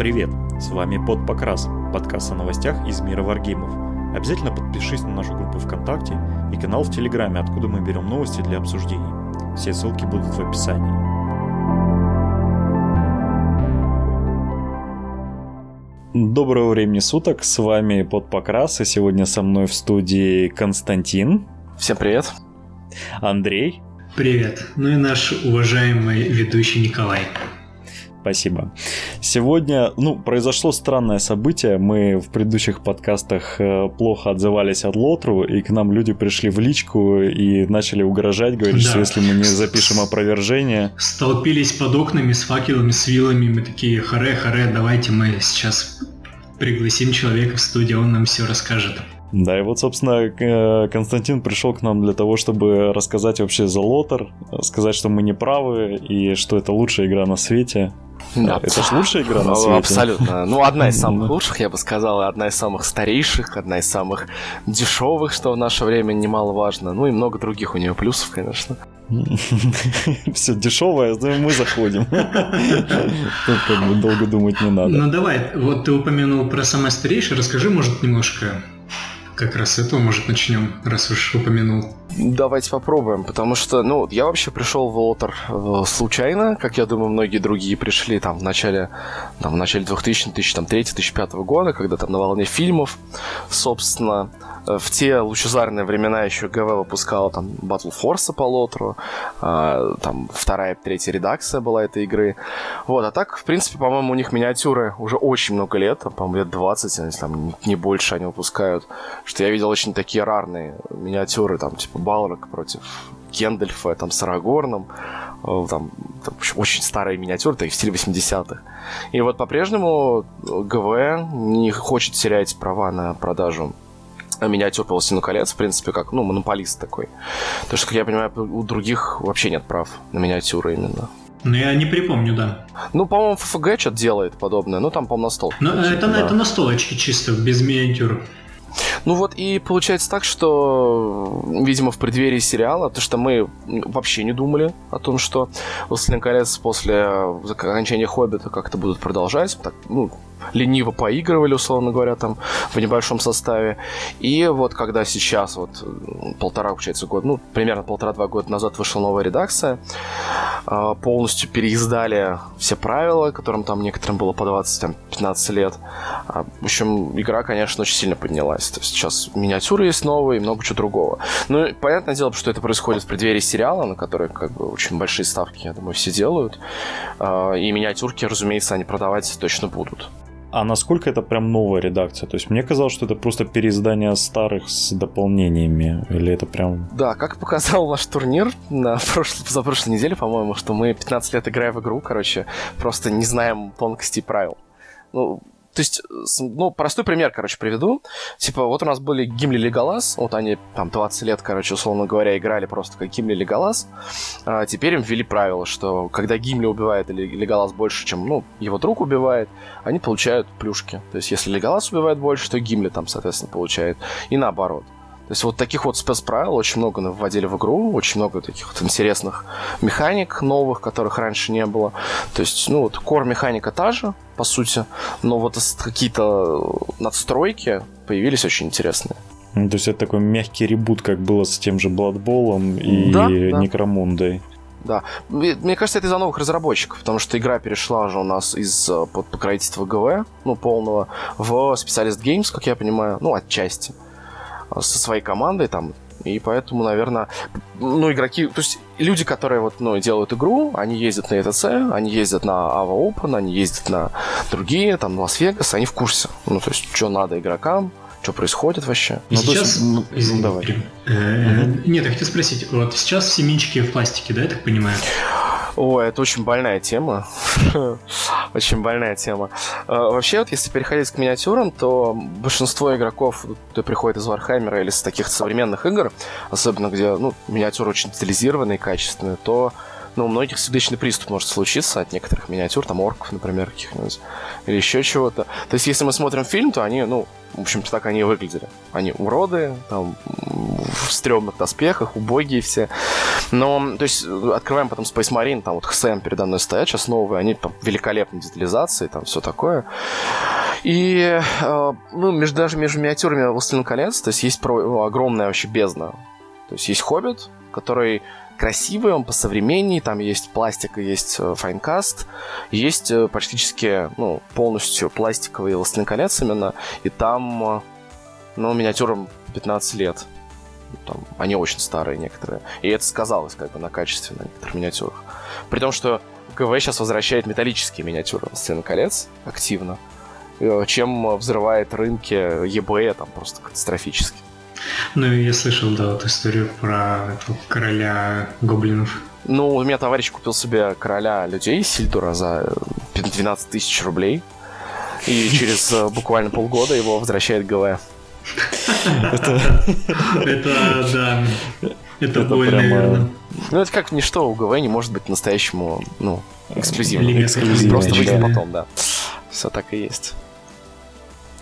Привет! С вами Под Покрас, подкаст о новостях из мира варгеймов. Обязательно подпишись на нашу группу ВКонтакте и канал в Телеграме, откуда мы берем новости для обсуждений. Все ссылки будут в описании. Доброго времени суток, с вами Под Покрас, и сегодня со мной в студии Константин. Всем привет. Андрей. Привет. Ну и наш уважаемый ведущий Николай. Спасибо. Сегодня, ну, произошло странное событие. Мы в предыдущих подкастах э, плохо отзывались от Лотру, и к нам люди пришли в личку и начали угрожать, говорить, да. что если мы не запишем опровержение... Столпились под окнами с факелами, с вилами, мы такие, харе, харе, давайте мы сейчас пригласим человека в студию, он нам все расскажет. Да, и вот, собственно, э, Константин пришел к нам для того, чтобы рассказать вообще за Лотер, сказать, что мы не правы и что это лучшая игра на свете. Да. Это же лучшая игра на свете. Абсолютно. Ну, одна из самых лучших, я бы сказал, одна из самых старейших, одна из самых дешевых, что в наше время немаловажно. Ну и много других у нее плюсов, конечно. Все дешевое, мы заходим. Тут как бы долго думать не надо. Ну давай, вот ты упомянул про самое старейшее, расскажи, может, немножко как раз с этого, может, начнем, раз уж упомянул. Давайте попробуем, потому что, ну, я вообще пришел в Лотер э, случайно, как я думаю, многие другие пришли там в начале, там, в начале 2000 2003-2005 года, когда там на волне фильмов, собственно, в те лучезарные времена еще ГВ выпускала там Battle Force по лотру, э, там вторая, третья редакция была этой игры. Вот, а так, в принципе, по-моему, у них миниатюры уже очень много лет, по-моему, лет 20, если там не больше они выпускают, что я видел очень такие рарные миниатюры, там, типа Балрак против Кендельфа, там, с Арагорном, э, там, там очень старые миниатюры, так в стиле 80-х. И вот по-прежнему ГВ не хочет терять права на продажу миниатюр по «Властелину колец», в принципе, как, ну, монополист такой. То что, как я понимаю, у других вообще нет прав на миниатюры именно. Ну, я не припомню, да. Ну, по-моему, ФФГ что-то делает подобное. Ну, там, по-моему, на стол. Ну, это, да. это на столочке чисто, без миниатюр. Ну вот и получается так, что, видимо, в преддверии сериала, то что мы вообще не думали о том, что «Властелин колец» после окончания «Хоббита» как-то будут продолжать. Так, ну, лениво поигрывали, условно говоря, там в небольшом составе. И вот когда сейчас, вот полтора, получается, год, ну, примерно полтора-два года назад вышла новая редакция, а, полностью переиздали все правила, которым там некоторым было по 20-15 лет. А, в общем, игра, конечно, очень сильно поднялась. То есть сейчас миниатюры есть новые и много чего другого. Ну, понятное дело, что это происходит в преддверии сериала, на который, как бы, очень большие ставки, я думаю, все делают. А, и миниатюрки, разумеется, они продавать точно будут. А насколько это прям новая редакция? То есть мне казалось, что это просто переиздание старых с дополнениями. Или это прям... Да, как показал наш турнир на прошлой, за прошлой неделе, по-моему, что мы 15 лет играем в игру, короче, просто не знаем тонкостей правил. Ну, то есть, ну, простой пример, короче, приведу. Типа, вот у нас были Гимли Леголас, вот они там 20 лет, короче, условно говоря, играли просто как Гимли Леголас. А теперь им ввели правило, что когда Гимли убивает или Леголас больше, чем, ну, его друг убивает, они получают плюшки. То есть, если Леголас убивает больше, то Гимли там, соответственно, получает. И наоборот. То есть вот таких вот спецправил очень много вводили в игру, очень много таких вот интересных механик новых, которых раньше не было. То есть, ну вот, core механика та же, по сути, но вот какие-то надстройки появились очень интересные. Ну, то есть это такой мягкий ребут, как было с тем же Бладболом и да, Некромундой. Да. Мне кажется, это из-за новых разработчиков, потому что игра перешла уже у нас из э, под покровительства ГВ, ну, полного, в специалист Games, как я понимаю, ну, отчасти со своей командой там. И поэтому, наверное, ну, игроки, то есть люди, которые вот, ну, делают игру, они ездят на ETC, они ездят на Ava Open, они ездят на другие, там, Лас-Вегас, они в курсе. Ну, то есть, что надо игрокам, что происходит вообще. И ну, сейчас... Есть, ну, Извини, давай. Э, нет, я хотел спросить, вот сейчас все минчики в пластике, да, я так понимаю? Ой, это очень больная тема. очень больная тема. Вообще, вот если переходить к миниатюрам, то большинство игроков, кто приходит из Вархаммера или с таких современных игр, особенно где ну, миниатюры очень стилизированные, качественные, то ну, у многих сердечный приступ может случиться от некоторых миниатюр, там, орков, например, каких-нибудь, или еще чего-то. То есть, если мы смотрим фильм, то они, ну, в общем-то, так они и выглядели. Они уроды, там, в стрёмных доспехах, убогие все. Но, то есть, открываем потом Space Marine, там вот Хэм передо мной стоят, сейчас новые, они там великолепной детализации, там все такое. И, э, ну, между, даже между миниатюрами «Властелин колец», то есть, есть про, огромная вообще бездна. То есть, есть «Хоббит», который красивый, он по современней, там есть пластика, есть э, файнкаст, есть э, практически ну, полностью пластиковый «Властелин колец» именно, и там, э, ну, миниатюрам 15 лет. Там, они очень старые некоторые. И это сказалось как бы на качестве на некоторых миниатюрах. При том, что ГВ сейчас возвращает металлические миниатюры «Властелин колец» активно, чем взрывает рынки eBay там просто катастрофически. Ну, я слышал, да, вот историю про этого короля гоблинов. Ну, у меня товарищ купил себе короля людей Сильдура за 12 тысяч рублей. И через э, буквально полгода его возвращает ГВ. Это, да, это больно, наверное. Ну, это как ничто у ГВ не может быть настоящему, ну, эксклюзивным. Просто выйдет потом, да. Все так и есть.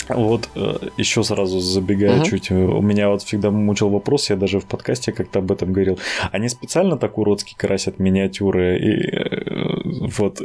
Вот э, еще сразу забегая угу. чуть, э, у меня вот всегда мучил вопрос, я даже в подкасте как-то об этом говорил. Они специально так уродски красят миниатюры и э, вот,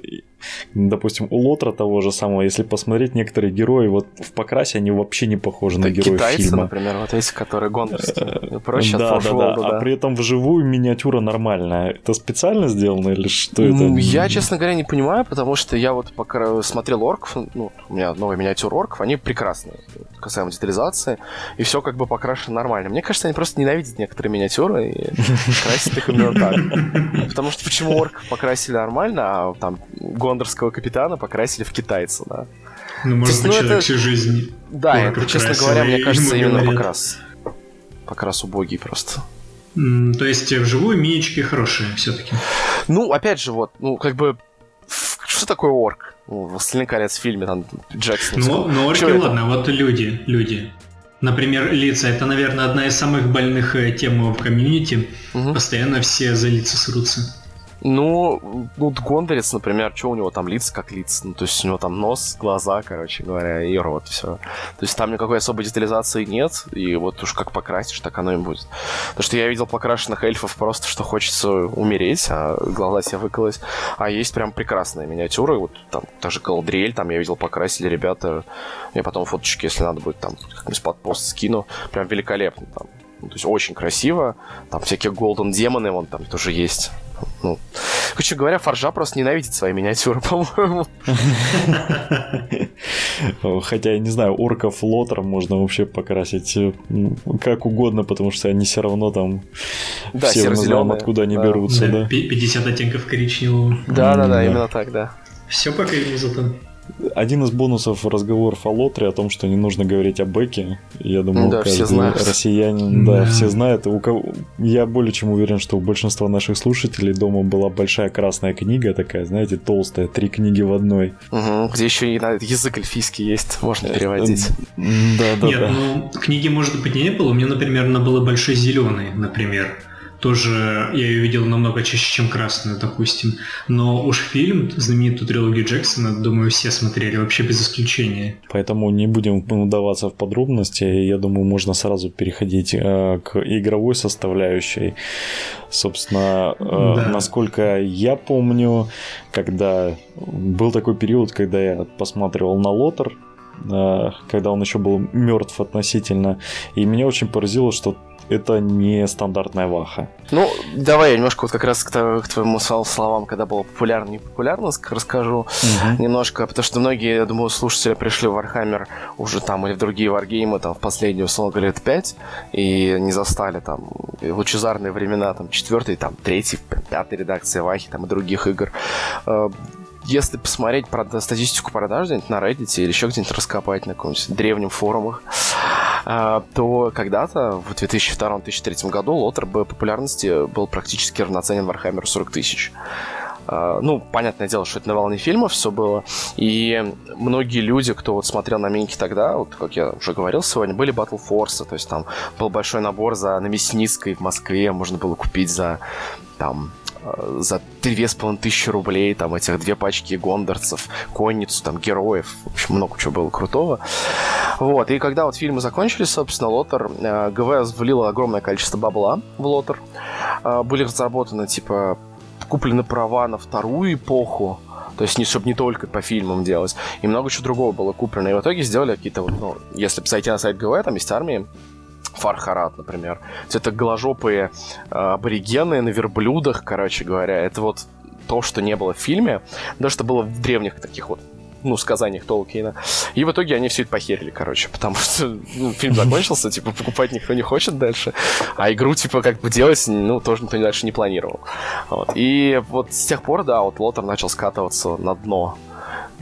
допустим, у Лотра того же самого, если посмотреть некоторые герои, вот в покрасе они вообще не похожи на героев китайцы, фильма. например, вот эти, которые гондорские. Проще да, да, да, да. А при этом вживую миниатюра нормальная. Это специально сделано или что это? Я, честно говоря, не понимаю, потому что я вот пока смотрел орков, ну, у меня новая миниатюра орков, они прекрасные касаемо детализации, и все как бы покрашено нормально. Мне кажется, они просто ненавидят некоторые миниатюры и красят их именно так. Потому что почему орков покрасили нормально, а там гондорского капитана покрасили в китайца, да? Ну, может быть, ну, человек всю жизнь Да, это, честно говоря, мне кажется, именно покрас. Покрас убогий просто. то есть вживую миечки хорошие все-таки. Ну, опять же, вот, ну, как бы, что такое орк? Ну, «Властелин колец» в фильме, там, Джексон. Ну, ну орки, ладно, вот люди, люди. Например, лица. Это, наверное, одна из самых больных э, тем в комьюнити. Угу. Постоянно все за лица срутся. Ну, ну, Гондорец, например, что у него там лица как лица? Ну, то есть у него там нос, глаза, короче говоря, и рот, все. То есть там никакой особой детализации нет, и вот уж как покрасишь, так оно и будет. Потому что я видел покрашенных эльфов просто, что хочется умереть, а глаза себе выколоть. А есть прям прекрасные миниатюры, вот там даже Галадриэль, там я видел покрасили ребята. Я потом фоточки, если надо будет, там как-нибудь под пост скину. Прям великолепно там. Ну, то есть очень красиво. Там всякие голден демоны, вон там тоже есть. Ну, короче говоря, Фаржа просто ненавидит свои миниатюры, по-моему. Хотя, я не знаю, орков лотером можно вообще покрасить э, как угодно, потому что они все равно там да, все мы знаем, откуда они да. берутся. Да, 50 оттенков коричневого. Да-да-да, именно так, да. Все по Каймузу один из бонусов разговоров о Лотре о том, что не нужно говорить о Беке. Я думаю, да, каждый все россиянин, да. да, все знают. У кого... Я более чем уверен, что у большинства наших слушателей дома была большая красная книга такая, знаете, толстая, три книги в одной. Угу, где еще и язык эльфийский есть, можно переводить. Да, да, Нет, да. ну, книги, может быть, не было. У меня, например, она была большой зеленой, например тоже я ее видел намного чаще, чем красную, допустим. Но уж фильм, знаменитую трилогию Джексона, думаю, все смотрели, вообще без исключения. Поэтому не будем удаваться в подробности. Я думаю, можно сразу переходить э, к игровой составляющей. Собственно, э, да. насколько я помню, когда был такой период, когда я посматривал на Лотер, э, когда он еще был мертв относительно, и меня очень поразило, что это не стандартная ваха. Ну, давай я немножко вот как раз к, к твоему словам, когда было популярно, не популярно, расскажу угу. немножко, потому что многие, я думаю, слушатели пришли в Warhammer уже там или в другие варгеймы там в последние, условно лет 5 и не застали там лучезарные времена, там, четвертой, там, третьей, пятой редакции Вахи, там, и других игр э, если посмотреть про статистику продаж где-нибудь на Reddit или еще где-нибудь раскопать на каком-нибудь древнем форумах, то когда-то в 2002-2003 году лотер бы популярности был практически равноценен Warhammer 40 тысяч. Uh, ну, понятное дело, что это на волне фильмов все было. И многие люди, кто вот смотрел на миньки тогда, вот как я уже говорил сегодня, были Battle Force, то есть там был большой набор за на Мясницкой в Москве, можно было купить за там э, за две с половиной тысячи рублей, там, этих две пачки гондорцев, конницу, там, героев, в общем, много чего было крутого. Вот, и когда вот фильмы закончились, собственно, Лотер, э, ГВ влило огромное количество бабла в Лотер. Э, были разработаны, типа, куплены права на вторую эпоху, то есть, не, чтобы не только по фильмам делать. И много чего другого было куплено. И в итоге сделали какие-то вот, ну, если зайти на сайт ГВ, там есть армии, Фархарат, например. Это голожопые э, аборигены на верблюдах, короче говоря. Это вот то, что не было в фильме, да, что было в древних таких вот ну, сказаниях Толкина. И в итоге они все это похерили, короче, потому что ну, фильм закончился, типа, покупать никто не хочет дальше, а игру, типа, как бы делать, ну, тоже никто дальше не планировал. Вот. И вот с тех пор, да, вот Лотер начал скатываться на дно.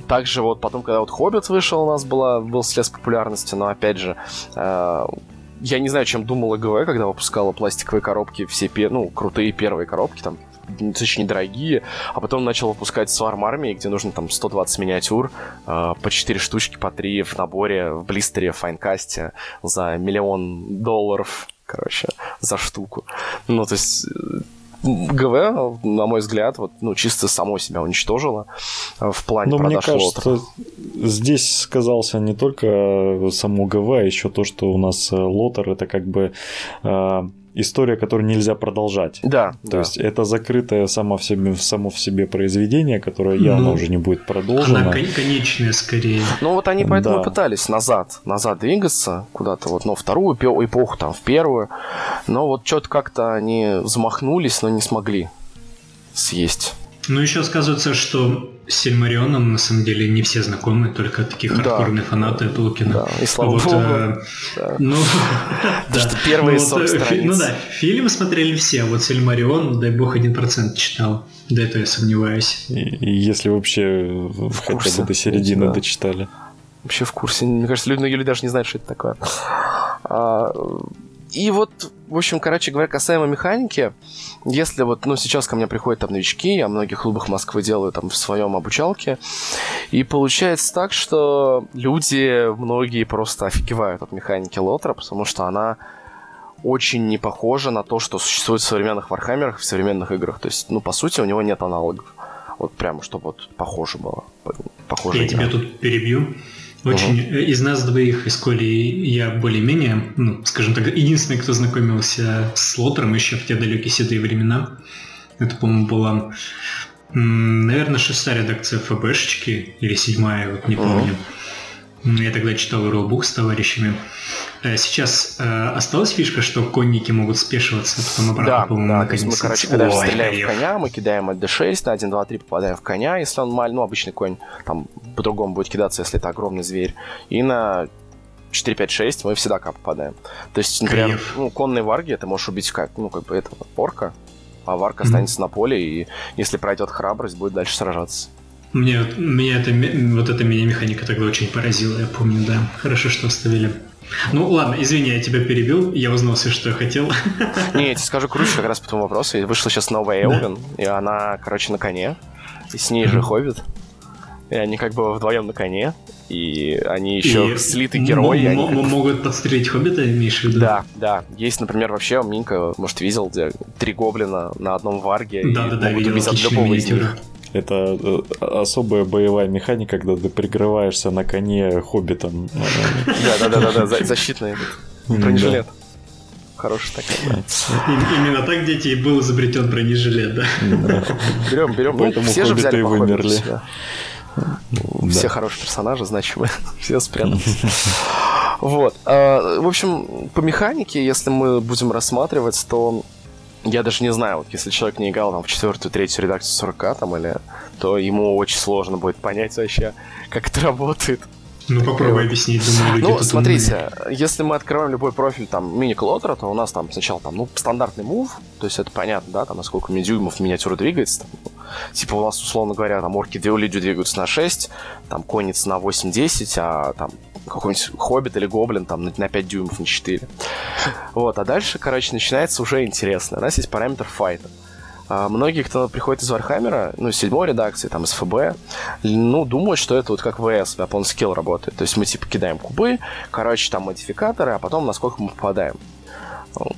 Также вот потом, когда вот Хоббит вышел, у нас была, был слез популярности, но опять же, э, я не знаю, чем думала ГВ, когда выпускала пластиковые коробки, все, ну, крутые первые коробки, там, достаточно недорогие, а потом начал выпускать Сварм Армии, где нужно там 120 миниатюр, э, по 4 штучки, по 3 в наборе, в блистере, в файнкасте за миллион долларов, короче, за штуку. Ну, то есть э, ГВ, на мой взгляд, вот, ну, чисто само себя уничтожило э, в плане Но продаж мне кажется, лотов. здесь сказался не только само ГВ, а еще то, что у нас лотер это как бы история, которую нельзя продолжать. Да. То да. есть это закрытое само в себе, само в себе произведение, которое явно ну, уже не будет продолжено. Она конечная скорее. Ну вот они поэтому да. пытались назад, назад двигаться куда-то вот, ну, вторую эпоху, там, в первую. Но вот что-то как-то они замахнулись, но не смогли съесть. Ну, еще оказывается, что с Сильмарионом на самом деле не все знакомы, только такие хардкорные да. фанаты Толкина. Да, и слава вот, богу. Э, да. Ну, да. что первые ну, 40 вот, э, страниц. Ну да, фильм смотрели все, а вот Сильмарион, дай бог, 1% читал. До этого я сомневаюсь. И, и если вообще в хотя курсе, бы до середины да. дочитали. Вообще в курсе. Мне кажется, люди, многие люди даже не знают, что это такое. А, и вот, в общем, короче говоря, касаемо механики, если вот, ну, сейчас ко мне приходят там новички, я в многих клубах Москвы делаю там в своем обучалке, и получается так, что люди, многие просто офигевают от механики Лотера, потому что она очень не похожа на то, что существует в современных Вархаммерах, в современных играх. То есть, ну, по сути, у него нет аналогов. Вот прямо, чтобы вот похоже было. Похоже я тебя тут перебью. Очень uh из нас двоих, из Коли я более-менее, ну, скажем так, единственный, кто знакомился с Лотером еще в те далекие седые времена. Это, по-моему, была, наверное, шестая редакция ФБшечки или седьмая, вот не помню. Uh Я тогда читал роллбук с товарищами. Э, сейчас э, осталась фишка, что конники могут спешиваться, а потом обратно, да, по-моему, да, то есть мы, короче, когда Ой, стреляем ой. в коня, мы кидаем от D6, на 1, 2, 3 попадаем в коня, если он маленький, ну, обычный конь, там по-другому будет кидаться, если это огромный зверь. И на 4, 5, 6 мы всегда как попадаем. То есть, например, ну, конные варги ты можешь убить как, ну, как бы этого орка, а варк останется mm-hmm. на поле, и если пройдет храбрость, будет дальше сражаться. Мне, меня это, вот эта мини-механика тогда очень поразила, я помню, да. Хорошо, что оставили. Ну ладно, извини, я тебя перебил, я узнал все, что я хотел. Не, я тебе скажу круче как раз по твоему вопросу. Вышла сейчас новая Элвин, да. и она, короче, на коне, и с ней же Хоббит. И они как бы вдвоем на коне, и они еще и слиты герои. Они как... Могут подстрелить Хоббита, имеешь в виду? Да, да. Есть, например, вообще, Минка, может, видел, где три гоблина на одном варге, да, и да, да, могут убить от любого из них. Это э, особая боевая механика, когда ты прикрываешься на коне хоббитом. Да-да-да, защитный бронежилет. Хороший такой. Именно так, дети, и был изобретен бронежилет, да? Берем, берем. Поэтому все же взяли вымерли. Все хорошие персонажи, значимые. Все спрятались. Вот. А, в общем, по механике, если мы будем рассматривать, то я даже не знаю, вот если человек не играл там в четвертую, третью редакцию 40 там или, то ему очень сложно будет понять вообще, как это работает. Ну, попробуй объяснить, думаю, Ну, смотрите, умные. если мы открываем любой профиль там мини-клотера, то у нас там сначала там, ну, стандартный мув, то есть это понятно, да, там, насколько дюймов миниатюра двигается. Там, ну, типа у нас, условно говоря, там орки люди двигаются на 6, там конница на 8-10, а там какой-нибудь хоббит или гоблин там на 5 дюймов, на 4. Вот, а дальше, короче, начинается уже интересно. У нас есть параметр fight а. А многие, кто приходит из Вархаммера, ну, седьмой редакции, там, из ФБ, ну, думают, что это вот как ВС, Weapon Skill работает. То есть мы, типа, кидаем кубы, короче, там, модификаторы, а потом насколько мы попадаем.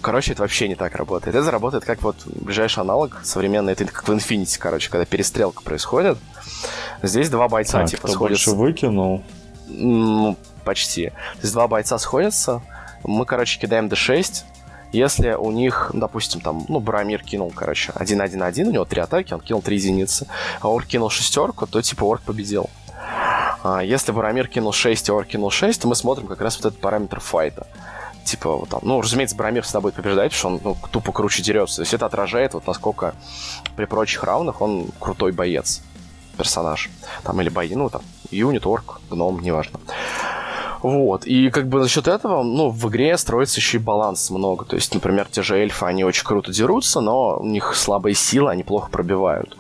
Короче, это вообще не так работает. Это работает как вот ближайший аналог современный, это как в Infinity, короче, когда перестрелка происходит. Здесь два бойца, а, типа, кто сходятся. больше выкинул? Ну, почти. То есть два бойца сходятся, мы, короче, кидаем D6, если у них, допустим, там, ну, Барамир кинул, короче, 1-1-1, у него три атаки, он кинул три единицы, а Орк кинул шестерку, то, типа, Орк победил. А если Барамир кинул 6, а Орк кинул 6, то мы смотрим как раз вот этот параметр файта. Типа, вот там, ну, разумеется, Барамир всегда будет побеждать, потому что он ну, тупо круче дерется. То есть это отражает вот насколько при прочих равных он крутой боец, персонаж. Там или бои, ну, там, юнит, орк, гном, неважно. Вот. И как бы за счет этого, ну, в игре строится еще и баланс много. То есть, например, те же эльфы, они очень круто дерутся, но у них слабые силы, они плохо пробивают.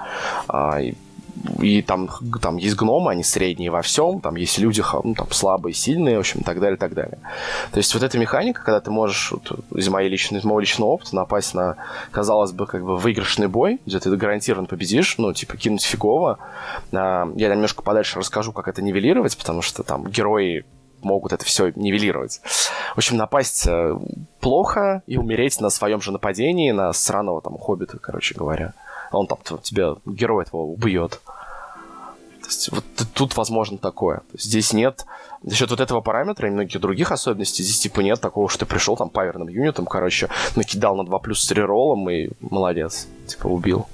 А, и и там, там есть гномы, они средние во всем, там есть люди ну, там, слабые, сильные, в общем, и так далее, и так далее. То есть вот эта механика, когда ты можешь вот, из, моей личной, из моего личного опыта напасть на, казалось бы, как бы выигрышный бой, где ты гарантированно победишь, ну, типа, кинуть фигово. А, я немножко подальше расскажу, как это нивелировать, потому что там герои могут это все нивелировать. В общем, напасть э, плохо и умереть на своем же нападении, на сраного там хоббита, короче говоря. Он там тебя, герой этого убьет. То есть вот тут возможно такое. здесь нет за счет вот этого параметра и многих других особенностей, здесь типа нет такого, что ты пришел там паверным юнитом, короче, накидал на 2 плюс с реролом и молодец, типа убил.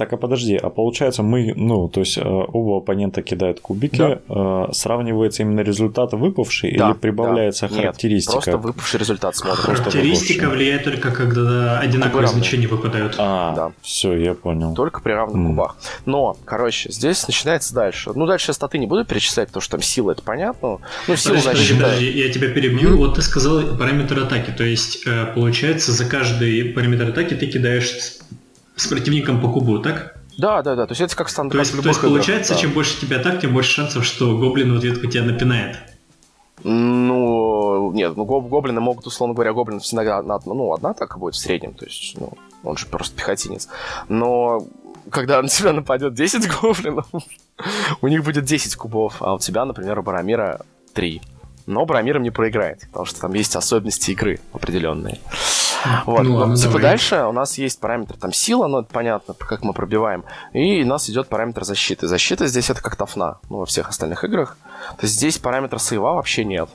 Так, а подожди, а получается мы, ну, то есть э, оба оппонента кидают кубики, да. э, сравнивается именно результат выпавший да, или прибавляется да. характеристика? Нет, просто выпавший результат смотрим. Характеристика влияет только когда одинаковые значения выпадают. А, да. все, я понял. Только при равных mm. кубах. Но, короче, здесь начинается дальше. Ну, дальше я статы не буду перечислять, потому что там сила, это понятно. Ну, сила подожди, подожди, подожди, я тебя перебью. Mm. Вот ты сказал параметр атаки, то есть, э, получается, за каждый параметр атаки ты кидаешь с противником по кубу, так? Да, да, да. То есть это как стандарт. То есть, то есть получается, да. чем больше тебя так, тем больше шансов, что гоблин в ответку тебя напинает. Ну, нет, ну гоблины могут, условно говоря, гоблин всегда одна, ну, одна атака будет в среднем, то есть, ну, он же просто пехотинец. Но когда на тебя нападет 10 гоблинов, у них будет 10 кубов, а у тебя, например, у Барамира 3. Но Барамиром не проиграет, потому что там есть особенности игры определенные. Вот. Ну, ладно, типа давай. дальше у нас есть параметр там сила, ну это понятно, как мы пробиваем. И у нас идет параметр защиты. Защита здесь это как тафна, ну, во всех остальных играх. То есть здесь параметра сейва вообще нет.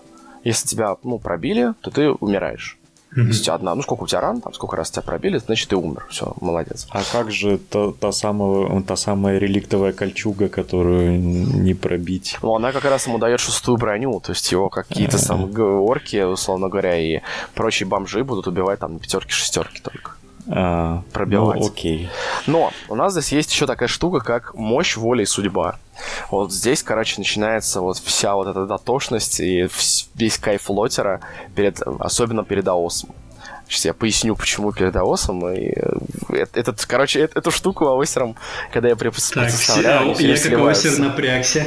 Если тебя, ну, пробили, то ты умираешь. Mm-hmm. Тебя одна, ну сколько у тебя ран, там сколько раз тебя пробили, значит ты умер. Все, молодец. А как же та, та, самая, та самая реликтовая кольчуга, которую не пробить? Ну, она как раз ему дает шестую броню, то есть его какие-то там орки, условно говоря, и прочие бомжи будут убивать там на пятерки, шестерки только. А, пробивать. Ну, окей. Но у нас здесь есть еще такая штука, как мощь, воля и судьба. Вот здесь, короче, начинается вот вся вот эта дотошность и весь кайф лотера, перед, особенно перед АОСом. Сейчас я поясню, почему перед АОСом. И э, этот, короче, эту штуку АОСером, когда я представляю, Так, я как АОСер напрягся.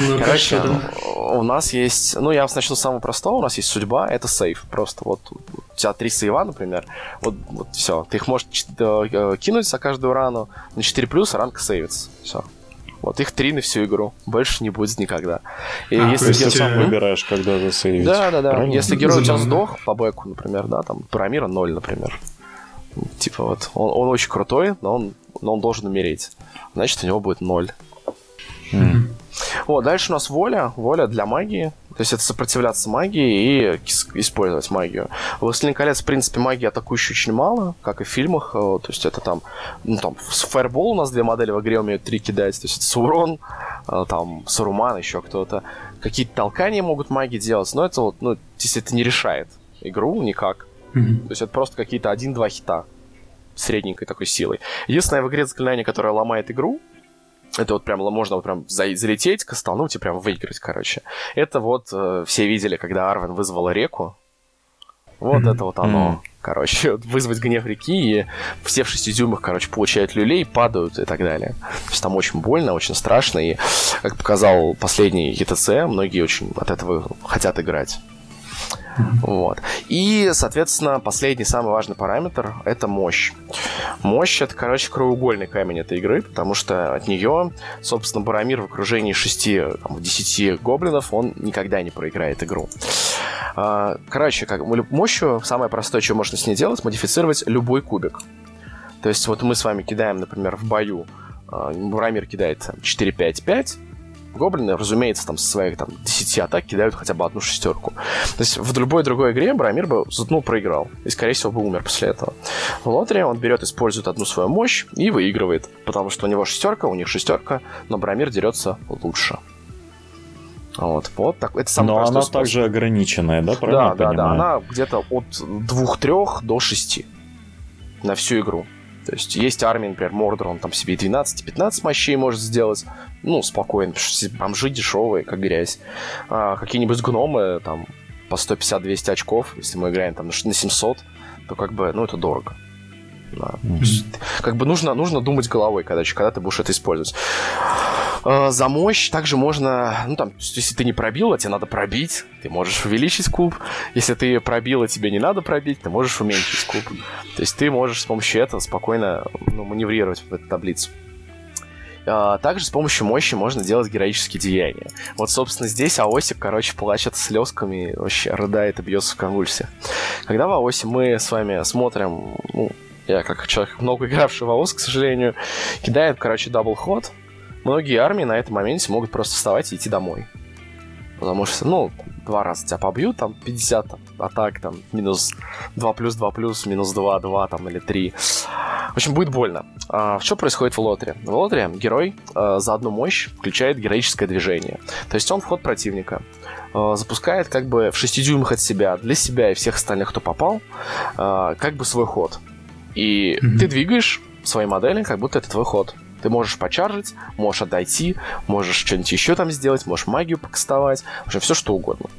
Ну, Короче, у нас есть... Ну, я начну с самого простого. У нас есть судьба, это сейф. Просто вот у тебя три сейва, например. Вот, вот все. Ты их можешь э, кинуть за каждую рану. На 4 плюс ранг сейвится. Все. Вот их три на всю игру. Больше не будет никогда. И а, если ты сам выбираешь, когда засейвить. Да, да, да. Правильно? Если герой у тебя сдох по бэку, например, да, там Парамира 0, например. Типа вот, он, он очень крутой, но он, но он должен умереть. Значит, у него будет 0. Mm. Вот, дальше у нас воля. Воля для магии. То есть это сопротивляться магии и использовать магию. В «Властелин колец», в принципе, магии атакующей очень мало, как и в фильмах. Э, то есть это там, ну там, с Fireball у нас две модели в игре умеют три кидать. То есть это Саурон, э, там, Саруман, еще кто-то. Какие-то толкания могут маги делать, но это вот, ну, если это не решает игру никак. Mm-hmm. То есть это просто какие-то один-два хита средненькой такой силой. Единственное в игре заклинание, которое ломает игру, это вот прям можно вот прям залететь, кастануть и прям выиграть, короче. Это вот э, все видели, когда Арвен вызвала реку. Вот mm-hmm. это вот оно. Mm-hmm. Короче, вызвать гнев реки, и все в шести дюймах, короче, получают люлей, падают и так далее. То есть там очень больно, очень страшно, и, как показал последний ЕТЦ, многие очень от этого хотят играть. Вот. И, соответственно, последний, самый важный параметр — это мощь. Мощь — это, короче, краеугольный камень этой игры, потому что от нее, собственно, Барамир в окружении 6-10 гоблинов, он никогда не проиграет игру. А, короче, как мощью самое простое, что можно с ней делать, модифицировать любой кубик. То есть вот мы с вами кидаем, например, в бою, Рамир кидает 4-5-5, гоблины, разумеется, там со своих там, 10 атак кидают хотя бы одну шестерку. То есть в любой другой игре Брамир бы ну, проиграл. И, скорее всего, бы умер после этого. В Лотре он берет, использует одну свою мощь и выигрывает. Потому что у него шестерка, у них шестерка, но Брамир дерется лучше. Вот, вот так. Это самый Но она способ. также ограниченная, да, правильно Да, да, да. Она где-то от 2-3 до 6 на всю игру. То есть есть армия, например, Мордор, он там себе 12-15 мощей может сделать. Ну, спокойно, потому что бомжи дешевые, как грязь. А, какие-нибудь гномы, там, по 150-200 очков, если мы играем там на 700, то как бы, ну, это дорого. Да. Mm-hmm. Как бы нужно, нужно думать головой, когда, когда ты будешь это использовать. Э, за мощь также можно, ну там, если ты не пробил, а тебе надо пробить, ты можешь увеличить куб. Если ты пробил, а тебе не надо пробить, ты можешь уменьшить куб. То есть ты можешь с помощью этого спокойно ну, маневрировать в эту таблицу. Uh, также с помощью мощи можно делать героические деяния. Вот, собственно, здесь Аосик, короче, плачет слезками, вообще рыдает и бьется в конвульсиях. Когда в Аосе мы с вами смотрим, ну, я как человек, много игравший в АОС, к сожалению, кидает, короче, double ход, многие армии на этом моменте могут просто вставать и идти домой. Потому что, ну, два раза тебя побьют, там, 50 там, атак, там, минус 2 плюс 2 плюс, минус 2, 2, там, или 3. В общем, будет больно. А, что происходит в Лотре? В Лотре герой а, за одну мощь включает героическое движение. То есть он в ход противника а, запускает как бы в 6 дюймах от себя, для себя и всех остальных, кто попал, а, как бы свой ход. И mm-hmm. ты двигаешь свои модели, как будто это твой ход. Ты можешь почаржить, можешь отойти, можешь что-нибудь еще там сделать, можешь магию покастовать, вообще все что угодно.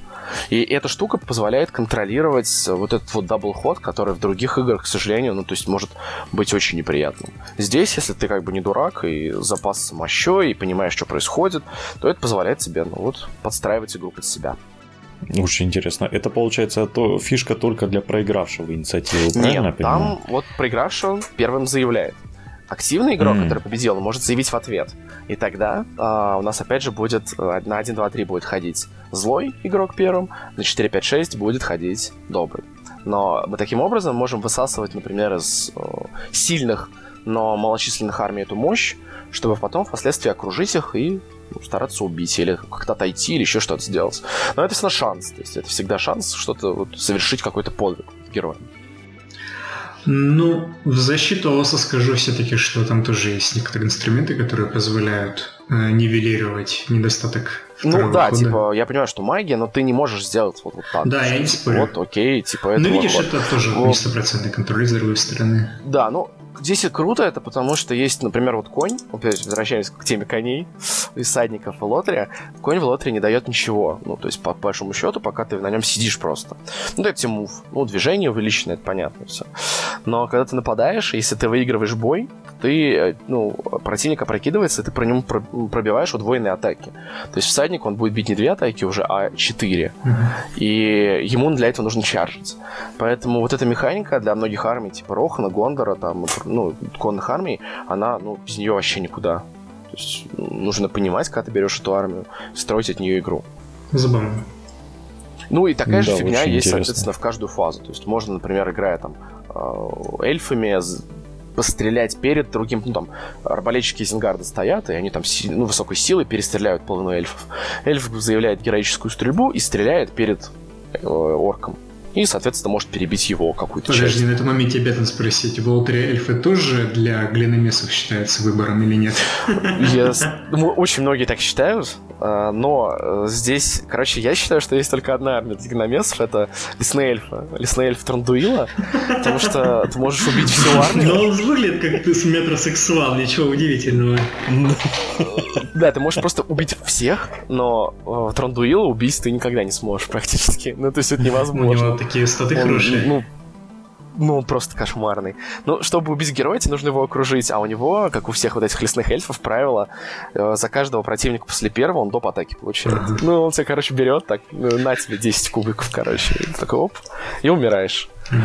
И эта штука позволяет контролировать вот этот вот double ход, который в других играх, к сожалению, ну, то есть может быть очень неприятным. Здесь, если ты как бы не дурак и запасся мощой, и понимаешь, что происходит, то это позволяет тебе, ну, вот, подстраивать игру под себя. Очень интересно. Это получается то, фишка только для проигравшего инициативы, правильно Нет, там вот проигравший первым заявляет. Активный игрок, mm. который победил, может заявить в ответ. И тогда э, у нас опять же будет на 1, 2, 3 будет ходить злой игрок первым, на 4, 5, 6 будет ходить добрый. Но мы таким образом можем высасывать, например, из э, сильных, но малочисленных армий эту мощь, чтобы потом впоследствии окружить их и ну, стараться убить или как-то отойти или еще что-то сделать. Но это всегда шанс, то есть это всегда шанс что-то вот, совершить какой-то подвиг героем. Ну, в защиту ОСа скажу все-таки, что там тоже есть некоторые инструменты, которые позволяют э, нивелировать недостаток ну да, хода. типа, я понимаю, что магия, но ты не можешь сделать вот, вот так. Да, я не спорю. Вот, окей, типа, это Ну, видишь, вот, это тоже не стопроцентный контроль с другой стороны. Да, ну, Здесь и круто это, потому что есть, например, вот конь, опять возвращаясь к теме коней и садников в лотере, конь в лотере не дает ничего. Ну, то есть, по большому счету, пока ты на нем сидишь просто. Ну, дает тебе мув. Ну, движение увеличено, это понятно все. Но когда ты нападаешь, если ты выигрываешь бой, ты, э, ну, противник опрокидывается, и ты про нему пробиваешь удвоенные атаки. То есть всадник, он будет бить не две атаки уже, а четыре. Mm-hmm. И ему для этого нужно чаржить. Поэтому вот эта механика для многих армий, типа Рохана, Гондора, там, ну, конных армий, она, ну, без нее вообще никуда. То есть нужно понимать, когда ты берешь эту армию, строить от нее игру. Забавно. Ну и такая да, же фигня есть, интересно. соответственно, в каждую фазу. То есть можно, например, играя там э, эльфами, пострелять перед другим, ну там, арбалетчики Зингарда стоят, и они там ну, высокой силой перестреляют половину эльфов. Эльф заявляет героическую стрельбу и стреляет перед э, орком и, соответственно, может перебить его какую-то Подожди, часть. на этом моменте обязан спросить, в Волтере эльфы тоже для глиномесов считаются выбором или нет? Yes. Очень многие так считают, но э, здесь, короче, я считаю, что есть только одна армия глиномесов, это лесные эльфы. Лесные эльфы Трандуила, потому что ты можешь убить всю армию. Но он выглядит как ты с метросексуал, ничего удивительного. Да, ты можешь просто убить всех, но в Трандуила убить ты никогда не сможешь практически. Ну, то есть это невозможно такие статы хорошие. Ну, ну, он просто кошмарный. Ну, чтобы убить героя, тебе нужно его окружить, а у него, как у всех вот этих лесных эльфов, правило, э, за каждого противника после первого он доп. атаки получает. Ну, он тебя, короче, берет, так, ну, на тебе 10 кубиков, короче, и такой, оп, и умираешь. То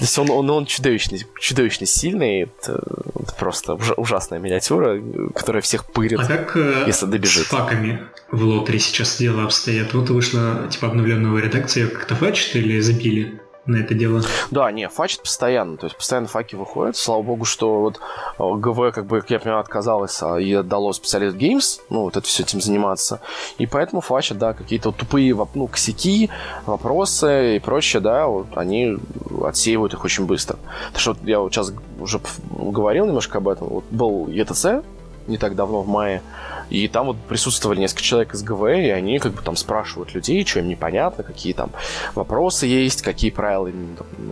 есть он, он, он чудовищный, чудовищно сильный, это, это просто уж, ужасная миниатюра, которая всех пырит, а как, э, если добежит. с факами в лотере сейчас дело обстоят? Вот вышла, типа, обновленная редакция, как-то фачит или забили? На это дело. Да, не, фачит постоянно, то есть постоянно факи выходят. Слава богу, что вот э, ГВ, как бы, как я понимаю, отказалась а, и отдало специалист Games, ну, вот это все этим заниматься. И поэтому фачат, да, какие-то вот тупые, ну, косяки, вопросы и прочее, да, вот они отсеивают их очень быстро. Потому что вот я вот сейчас уже говорил немножко об этом. Вот был ETC не так давно, в мае, и там вот присутствовали несколько человек из ГВ, и они как бы там спрашивают людей, что им непонятно, какие там вопросы есть, какие правила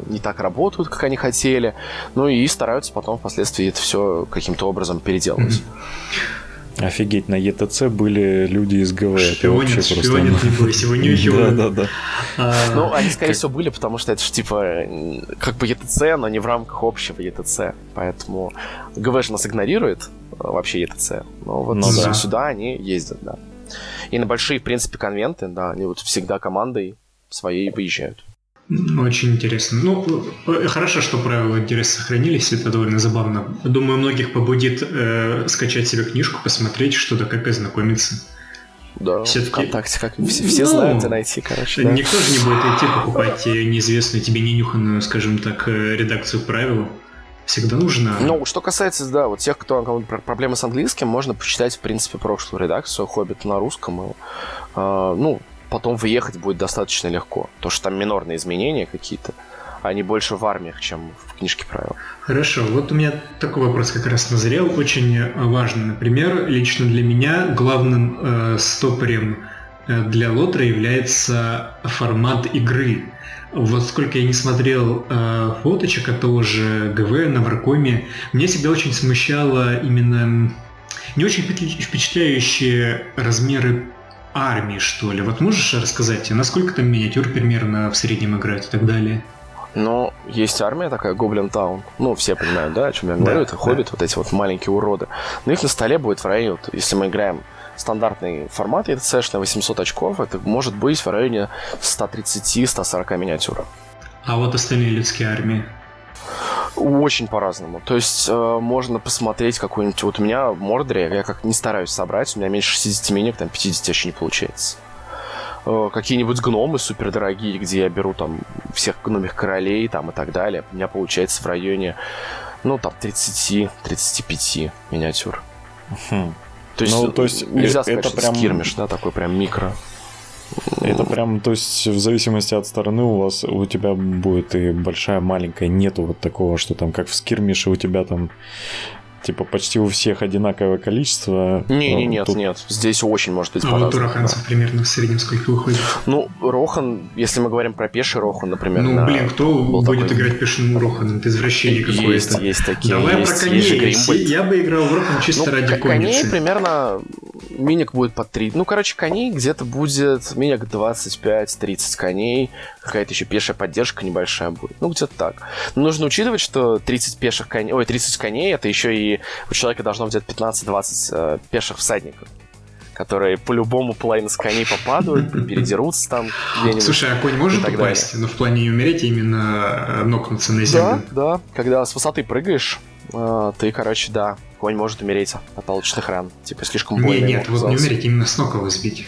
не так работают, как они хотели. Ну и стараются потом впоследствии это все каким-то образом переделать. Офигеть, на ЕТЦ были люди из ГВ. Шпионят, шпионят, не бойся, не Да, да, да. А, ну, они, скорее всего, были, потому что это же, типа, как бы ЕТЦ, но не в рамках общего ЕТЦ. Поэтому ГВ же нас игнорирует, вообще ЕТЦ. Но вот ну, да. сюда они ездят, да. И на большие, в принципе, конвенты, да, они вот всегда командой своей выезжают. Очень интересно. Ну, э, хорошо, что правила интереса сохранились, это довольно забавно. Думаю, многих побудит э, скачать себе книжку, посмотреть что-то, как ознакомиться. Да, Все-таки... ВКонтакте, как все, все ну, знают и найти, короче. Да. Никто же не будет идти покупать неизвестную тебе ненюханную, скажем так, э, редакцию правил всегда нужно. Ну, что касается, да, вот тех, кто у проблемы с английским, можно почитать, в принципе, прошлую редакцию «Хоббит» на русском. И, э, ну, потом выехать будет достаточно легко. То, что там минорные изменения какие-то, они больше в армиях, чем в книжке правил. Хорошо, вот у меня такой вопрос как раз назрел, очень важный. Например, лично для меня главным э, стопорем э, для лотера является формат игры. Вот сколько я не смотрел э, фоточек от того же ГВ на Варкоме, меня всегда очень смущало именно не очень впечатляющие размеры армии, что ли. Вот можешь рассказать, насколько там миниатюр примерно в среднем играет и так далее? Ну, есть армия такая, Гоблин Таун. Ну, все понимают, да, о чем я говорю. Да, это да. вот эти вот маленькие уроды. Но их на столе будет в районе, вот, если мы играем стандартный формат ETC на 800 очков, это может быть в районе 130-140 миниатюр. А вот остальные людские армии? Очень по-разному. То есть э, можно посмотреть какой-нибудь... Вот у меня в Мордоре, я как не стараюсь собрать, у меня меньше 60 миник, там 50 еще не получается. Э, какие-нибудь гномы супер дорогие, где я беру там всех гномих королей там и так далее. У меня получается в районе, ну, там 30-35 миниатюр. Хм. То есть, ну, то есть нельзя сказать, это что прям... скирмиш, да, такой прям микро. Это прям, то есть, в зависимости от стороны у вас, у тебя будет и большая, маленькая, нету вот такого, что там, как в скирмише, у тебя там типа почти у всех одинаковое количество. Не, не, нет, тут... нет. Здесь очень может быть. А вот у роханцев да. примерно в среднем сколько выходит? Ну, Рохан, если мы говорим про пеший Рохан, например. Ну, на... блин, кто будет такой... играть пешим Роханом? Это извращение какое-то. Есть, есть такие. Давай есть, про коней. Я бы играл в Рохан чисто ну, ради коней. Коней примерно миник будет по 3. Ну, короче, коней где-то будет миник 25-30 коней. Какая-то еще пешая поддержка небольшая будет. Ну, где-то так. Но нужно учитывать, что 30 пеших коней... Ой, 30 коней это еще и у человека должно быть 15-20 э, пеших всадников которые по-любому половину с коней попадают, передерутся там где-нибудь. Слушай, а конь может упасть? Далее. Но в плане не умереть, а именно э, нокнуться на землю? Да, да. Когда с высоты прыгаешь, э, ты, короче, да, конь может умереть от полученных ран. Типа слишком больно. Не, нет, вот не умереть, именно с ног его сбить.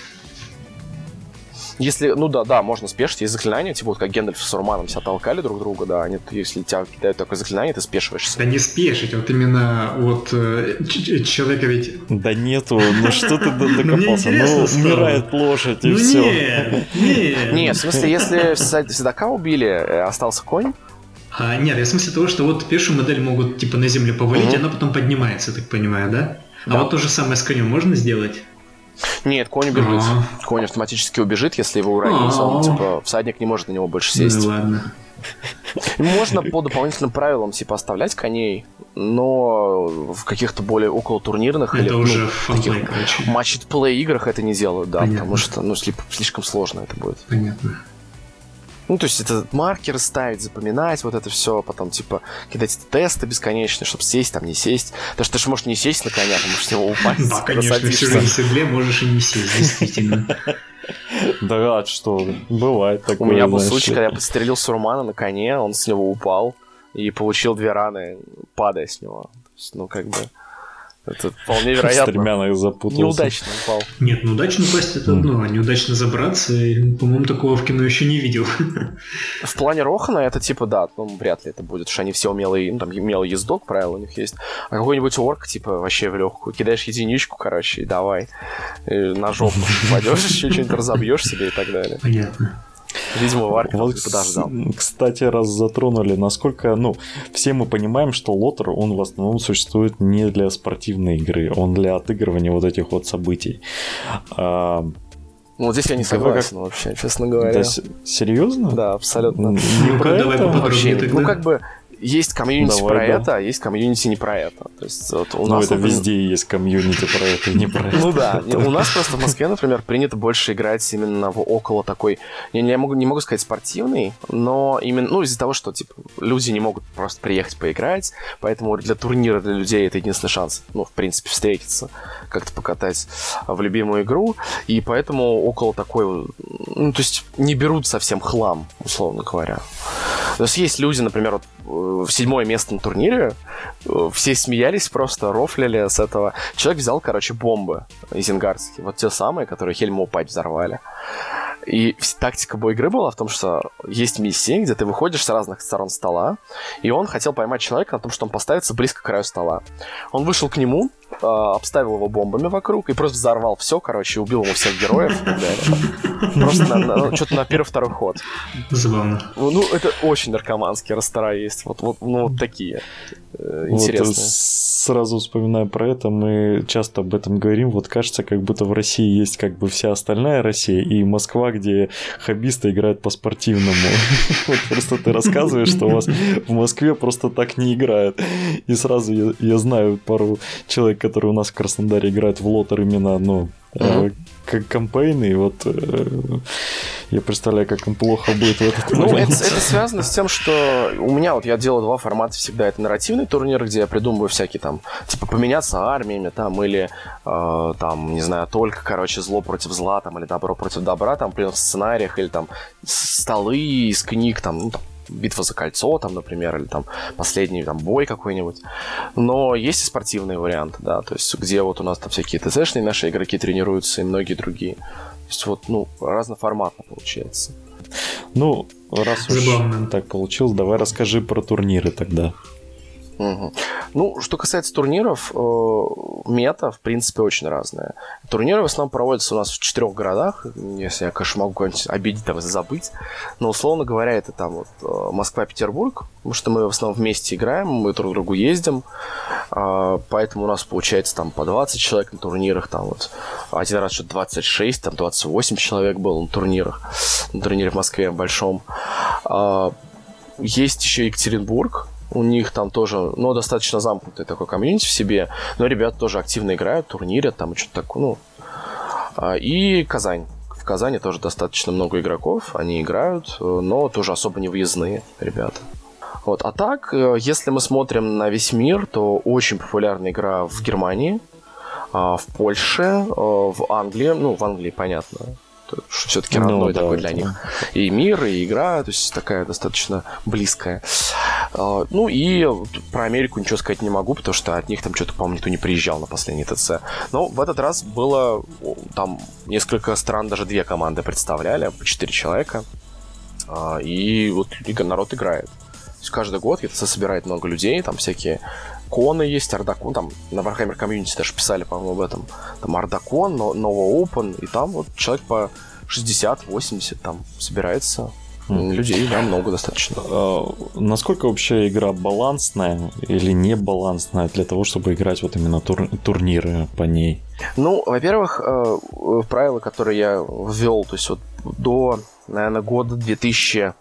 Если, ну да, да, можно спешить, есть заклинания, типа вот как Гендальф с Урманом себя толкали друг друга, да, они, если тебя кидают такое заклинание, ты спешиваешься. Да не спешить, вот именно вот э, человека ведь... Да нету, ну что ты докопался, ну умирает лошадь и все. Нет, нет. В смысле, если седока убили, э, остался конь, а, нет, я в смысле того, что вот пешую модель могут типа на землю повалить, угу. и она потом поднимается, так понимаю, да? А да. вот то же самое с конем можно сделать? Нет, конь убежит. А-а-а. Конь автоматически убежит, если его уронить. Он, типа, всадник не может на него больше сесть. Ну ладно. Можно по дополнительным правилам типа оставлять коней, но в каких-то более около турнирных это или уже ну, таких матч-плей играх это не делают, да, Понятно. потому что ну слишком сложно это будет. Понятно. Ну, то есть это маркеры ставить, запоминать, вот это все, потом, типа, кидать тесты бесконечные, чтобы сесть, там, не сесть. Потому что ты же можешь не сесть на коня, ты можешь с него упасть. Да, конечно, если на седле можешь и не сесть, действительно. Да, что, бывает такое. У меня был случай, когда я подстрелил Сурмана на коне, он с него упал и получил две раны, падая с него. Ну, как бы... Это вполне вероятно. Стремянных запутался. Неудачно упал. Нет, ну удачно упасть это одно, а неудачно забраться, по-моему, такого в кино еще не видел. В плане Рохана это типа, да, ну вряд ли это будет, что они все умелые, ну там умелый ездок, правило у них есть. А какой-нибудь орк, типа, вообще в легкую, кидаешь единичку, короче, и давай. И на жопу пойдешь, еще что-нибудь разобьешь себе и так далее. Понятно. Видимо, Варк вот, подождал. Кстати, раз затронули, насколько, ну, все мы понимаем, что лотер, он в основном существует не для спортивной игры, он для отыгрывания вот этих вот событий. А, ну, вот здесь я не согласен как... вообще, честно говоря. Да, серьезно? Да, абсолютно. Ну, давай поподробнее Ну, как бы, есть комьюнити Давай, про да. это, а есть комьюнити не про это. То есть, вот у ну, нас, это например... везде есть комьюнити про это и не про это. Ну да, у нас просто в Москве, например, принято больше играть именно в около такой, я не могу, не могу сказать спортивный, но именно, ну, из-за того, что, типа, люди не могут просто приехать поиграть, поэтому для турнира для людей это единственный шанс, ну, в принципе, встретиться, как-то покатать в любимую игру, и поэтому около такой, ну, то есть не берут совсем хлам, условно говоря. То есть есть люди, например, вот в седьмое место на турнире. Все смеялись просто, рофлили с этого. Человек взял, короче, бомбы изенгарские. Вот те самые, которые Хельму упать взорвали. И тактика бой игры была в том, что есть миссии, где ты выходишь с разных сторон стола, и он хотел поймать человека на том, что он поставится близко к краю стола. Он вышел к нему, э, обставил его бомбами вокруг и просто взорвал все, короче, убил ему всех героев и так далее. Просто на, на, что-то на первый-второй ход. Забавно. Ну, это очень наркоманские растора есть. Вот, вот, ну, вот такие э, интересные. Вот, сразу вспоминаю про это, мы часто об этом говорим. Вот кажется, как будто в России есть как бы вся остальная Россия и Москва, где хоббисты играют по-спортивному. Вот просто ты рассказываешь, что у вас в Москве просто так не играют. И сразу я знаю пару человек, которые у нас в Краснодаре играют в лотер именно, ну, как кампейны, и вот э, я представляю, как им плохо будет в этот ну, момент. Это, это связано с тем, что у меня вот я делаю два формата всегда. Это нарративный турнир, где я придумываю всякие там, типа поменяться армиями там, или э, там, не знаю, только, короче, зло против зла, там, или добро против добра, там, при в сценариях, или там столы из книг, там, ну, там битва за кольцо, там, например, или там последний там бой какой-нибудь. Но есть и спортивные варианты, да, то есть где вот у нас там всякие ТЗшные наши игроки тренируются и многие другие. То есть вот, ну, разноформатно получается. Ну, раз уж так получилось, давай расскажи про турниры тогда. Ну, что касается турниров, э, мета, в принципе, очень разная. Турниры в основном проводятся у нас в четырех городах, если я, конечно, могу кого-нибудь обидеть, там, забыть. Но, условно говоря, это там вот э, Москва-Петербург, потому что мы в основном вместе играем, мы друг к другу ездим, э, поэтому у нас получается там по 20 человек на турнирах, там вот один раз что-то 26, там 28 человек было на турнирах, на турнире в Москве большом. Э, есть еще Екатеринбург, у них там тоже, ну, достаточно замкнутый такой комьюнити в себе, но ребята тоже активно играют, турнирят там и что-то такое, ну. А, и Казань. В Казани тоже достаточно много игроков, они играют, но тоже особо не выездные ребята. Вот. А так, э, если мы смотрим на весь мир, то очень популярная игра в Германии, а, в Польше, э, в Англии, ну, в Англии, понятно, все-таки ну родной ну, такой да, для них. И мир, и игра, то есть такая достаточно близкая. А, ну и про Америку ничего сказать не могу, потому что от них там что-то, по-моему, никто не приезжал на последний ТЦ. Но в этот раз было там несколько стран, даже две команды представляли, по четыре человека. А, и вот народ играет. То есть каждый год ТЦ собирает много людей, там всякие коны есть, Ардакон, там на Warhammer Community даже писали, по-моему, об этом. Там Ардакон, Nova Open, и там вот человек по 60-80 там собирается Людей, да, много достаточно. А, насколько вообще игра балансная или не балансная для того, чтобы играть вот именно тур турниры по ней? Ну, во-первых, э, правила, которые я ввел, то есть вот до, наверное, года 2000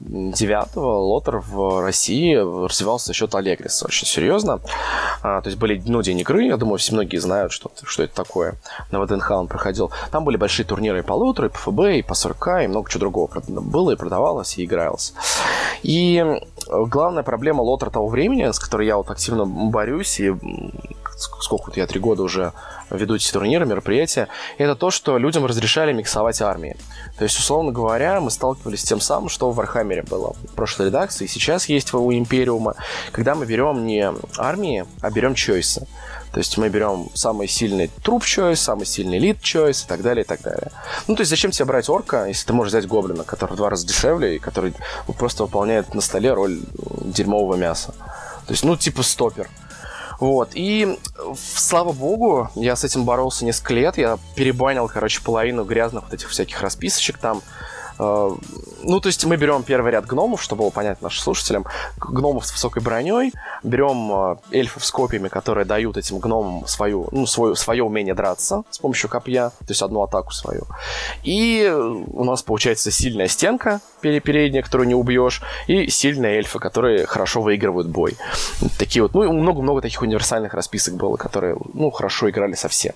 девятого Лотер в России развивался за счет Аллегриса. Очень серьезно. А, то есть были ну, день игры, я думаю, все многие знают, что, что это такое. На ВДНХ он проходил. Там были большие турниры и по Лотеру, и по ФБ, и по 40 и много чего другого было, и продавалось, и игралось. И главная проблема Лотера того времени, с которой я вот активно борюсь, и сколько вот я три года уже веду эти турниры, мероприятия, это то, что людям разрешали миксовать армии. То есть, условно говоря, мы сталкивались с тем самым, что в Вархаммере было в прошлой редакции, и сейчас есть у Империума, когда мы берем не армии, а берем choice ы. То есть мы берем самый сильный troop choice, самый сильный elite choice и так далее, и так далее. Ну, то есть зачем тебе брать орка, если ты можешь взять гоблина, который в два раза дешевле и который просто выполняет на столе роль дерьмового мяса. То есть, ну, типа стопер. Вот, и слава богу, я с этим боролся несколько лет, я перебанил, короче, половину грязных вот этих всяких расписочек там, ну, то есть мы берем первый ряд гномов, чтобы было понятно нашим слушателям. Гномов с высокой броней. Берем э, эльфов с копьями, которые дают этим гномам свою, ну, свое, свое умение драться с помощью копья, то есть одну атаку свою. И у нас получается сильная стенка передняя, которую не убьешь, и сильные эльфы, которые хорошо выигрывают бой. Такие вот, ну, много-много таких универсальных расписок было, которые, ну, хорошо играли совсем.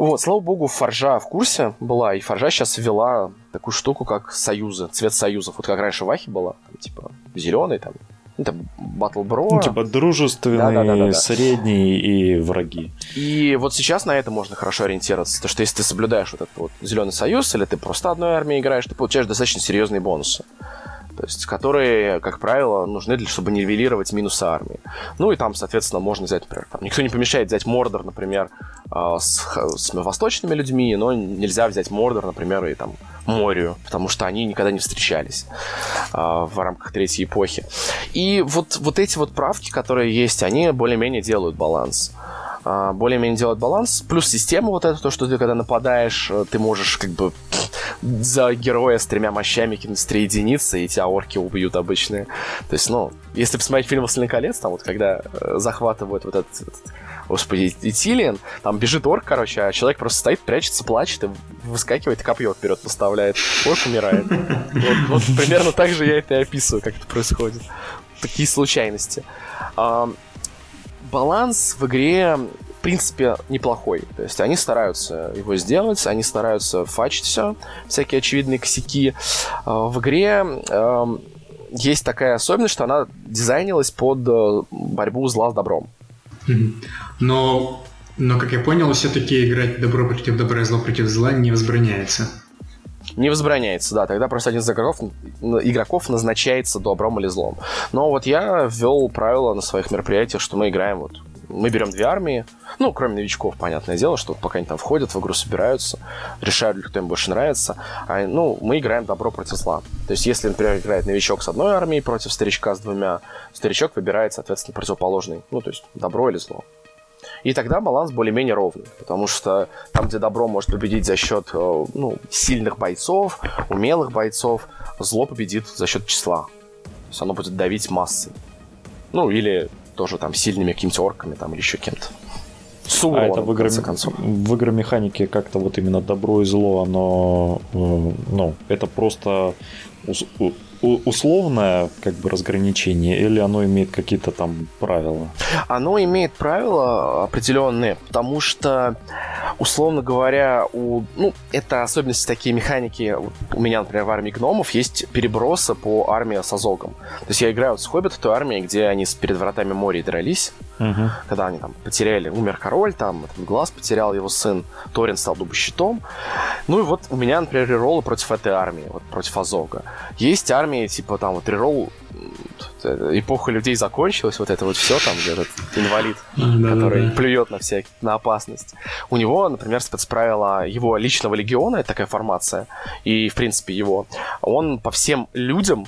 Вот, слава богу, Форжа в курсе была, и Форжа сейчас ввела такую штуку, как союзы, цвет союзов. Вот как раньше в Ахе было, там, типа, зеленый, там, ну, там, Battle Bro. Ну, типа, дружественный, да, да, да, да, да. средний и враги. И вот сейчас на это можно хорошо ориентироваться. То, что если ты соблюдаешь вот этот вот зеленый союз, или ты просто одной армией играешь, ты получаешь достаточно серьезные бонусы то есть, которые, как правило, нужны для чтобы нивелировать минусы армии. Ну и там, соответственно, можно взять, например, там, никто не помешает взять Мордор, например, э, с, с восточными людьми, но нельзя взять Мордор, например, и там Морию, потому что они никогда не встречались э, в рамках третьей эпохи. И вот, вот эти вот правки, которые есть, они более-менее делают баланс а, более-менее делать баланс. Плюс система вот эта, то, что ты когда нападаешь, э, ты можешь как бы за героя с тремя мощами кинуть три единицы, и тебя орки убьют обычные. То есть, ну, если посмотреть фильм «Властелин колец», там вот когда э, захватывают вот этот, этот господи, Итилиан, там бежит орк, короче, а человек просто стоит, прячется, плачет и выскакивает, и копье вперед поставляет. Орк умирает. Вот, вот примерно так же я это и описываю, как это происходит. Такие случайности. Баланс в игре в принципе, неплохой. То есть они стараются его сделать, они стараются фачить все, всякие очевидные косяки. А, в игре эм, есть такая особенность, что она дизайнилась под э, борьбу зла с добром. Но, но как я понял, все-таки играть добро против добра и зло против зла не возбраняется. Не возбраняется, да. Тогда просто один из игроков, игроков назначается добром или злом. Но вот я ввел правило на своих мероприятиях, что мы играем вот мы берем две армии, ну, кроме новичков, понятное дело, что пока они там входят в игру, собираются, решают, кто им больше нравится. А, ну, мы играем добро против зла. То есть, если, например, играет новичок с одной армией против старичка с двумя, старичок выбирает, соответственно, противоположный. Ну, то есть, добро или зло. И тогда баланс более-менее ровный, потому что там, где добро может победить за счет э, ну, сильных бойцов, умелых бойцов, зло победит за счет числа. То есть оно будет давить массой. Ну, или тоже там сильными какими-то орками там, или еще кем-то. С а это в, игре, в игромеханике как-то вот именно добро и зло, оно, э, ну, это просто условное как бы разграничение или оно имеет какие-то там правила? Оно имеет правила определенные, потому что, условно говоря, у, ну, это особенности такие механики. У меня, например, в армии гномов есть перебросы по армии с Азогом. То есть я играю вот с Хоббит в той армии, где они перед вратами моря дрались, угу. когда они там потеряли, умер король, там глаз потерял его сын, Торин стал дубощитом. Ну и вот у меня, например, рероллы против этой армии, вот против Азога. Есть армии, типа там вот реролл эпоха людей закончилась, вот это вот все там, где этот инвалид, который плюет на всякие, на опасность. У него, например, спецправила его личного легиона, это такая формация, и, в принципе, его, он по всем людям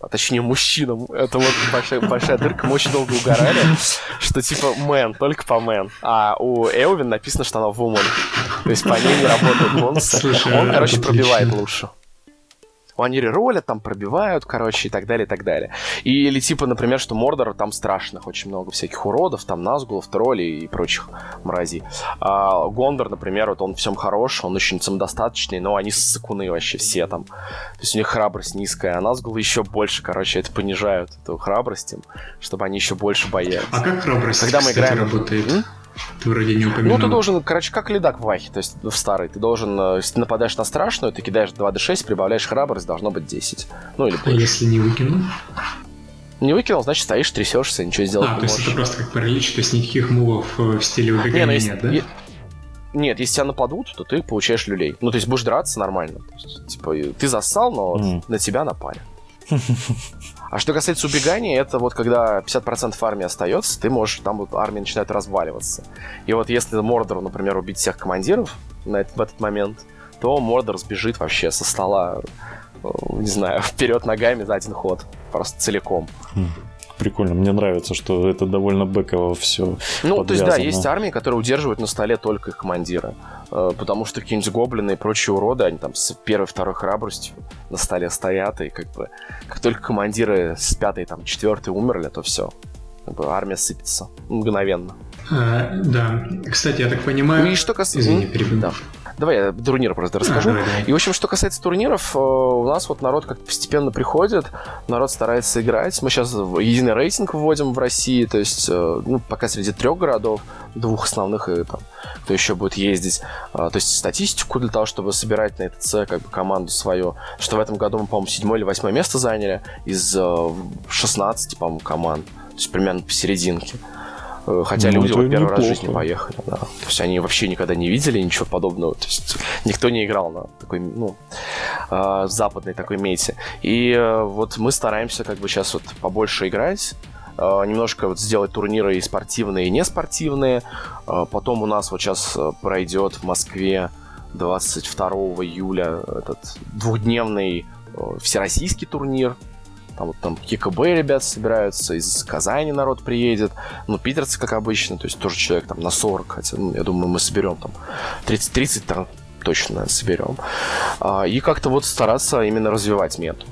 а точнее мужчинам, это вот большая, большая дырка, мы очень долго угорали, что типа мэн, только по мэн. А у Элвин написано, что она вумен. То есть по ней не работает бонусы. Слушай, Он, короче, отлично. пробивает лучше. Они реролят, там пробивают, короче, и так далее, и так далее. И, или типа, например, что Мордор там страшных, очень много всяких уродов, там Назгулов, троллей и прочих мразей. А Гондор, например, вот он всем хорош, он очень самодостаточный, но они ссыкуны вообще все там. То есть у них храбрость низкая, а Назгулы еще больше, короче, это понижают, эту храбрость им, чтобы они еще больше боялись. А как храбрость, Когда мы кстати, играем... работает? М? Ты вроде не упомянул. Ну, ты должен, короче, как ледак в Вахе, то есть в старой. Ты должен, э, если ты нападаешь на страшную, ты кидаешь 2d6, прибавляешь храбрость, должно быть 10. Ну, или а больше. А если не выкинул? Не выкинул, значит, стоишь, трясешься, ничего сделать а, не то есть это просто как паралич, то есть никаких мувов э, в стиле убегания не, ну, нет, да? Е- нет, если тебя нападут, то ты получаешь люлей. Ну, то есть будешь драться нормально. То есть, типа, ты зассал, но mm. на тебя напали. А что касается убегания, это вот когда 50% армии остается, ты можешь, там вот армия начинает разваливаться. И вот если Мордор, например, убить всех командиров на этот, в этот момент, то Мордор сбежит вообще со стола, э, не знаю, вперед ногами за один ход, просто целиком. Хм прикольно. Мне нравится, что это довольно бэково все. Ну, подвязано. то есть, да, есть армии, которые удерживают на столе только их командира. Э, потому что какие-нибудь гоблины и прочие уроды, они там с первой, второй храбростью на столе стоят, и как бы как только командиры с пятой, там, четвертой умерли, то все. Как бы армия сыпется мгновенно. А, да. Кстати, я так понимаю... Ну и что касается... Извини, перебил. Да. Давай я турнир просто расскажу. Давай, давай. И, в общем, что касается турниров, э, у нас вот народ как постепенно приходит, народ старается играть. Мы сейчас единый рейтинг вводим в России, то есть, э, ну, пока среди трех городов, двух основных и там, кто еще будет ездить. А, то есть статистику для того, чтобы собирать на ЭТЦ как бы команду свою. Что в этом году мы, по-моему, седьмое или восьмое место заняли из 16, э, по-моему, команд. То есть примерно посерединке. Э, хотя ну, люди вот первый неплохо. раз в жизни поехали. Да. То есть они вообще никогда не видели ничего подобного. То есть никто не играл на такой, ну, э, западной такой мете. И э, вот мы стараемся как бы сейчас вот побольше играть немножко вот сделать турниры и спортивные, и неспортивные. Потом у нас вот сейчас пройдет в Москве 22 июля этот двухдневный всероссийский турнир там вот там ККБ ребят собираются, из Казани народ приедет. Ну, питерцы, как обычно, то есть тоже человек там на 40, хотя, ну, я думаю, мы соберем там 30-30 там точно соберем. А, и как-то вот стараться именно развивать мету.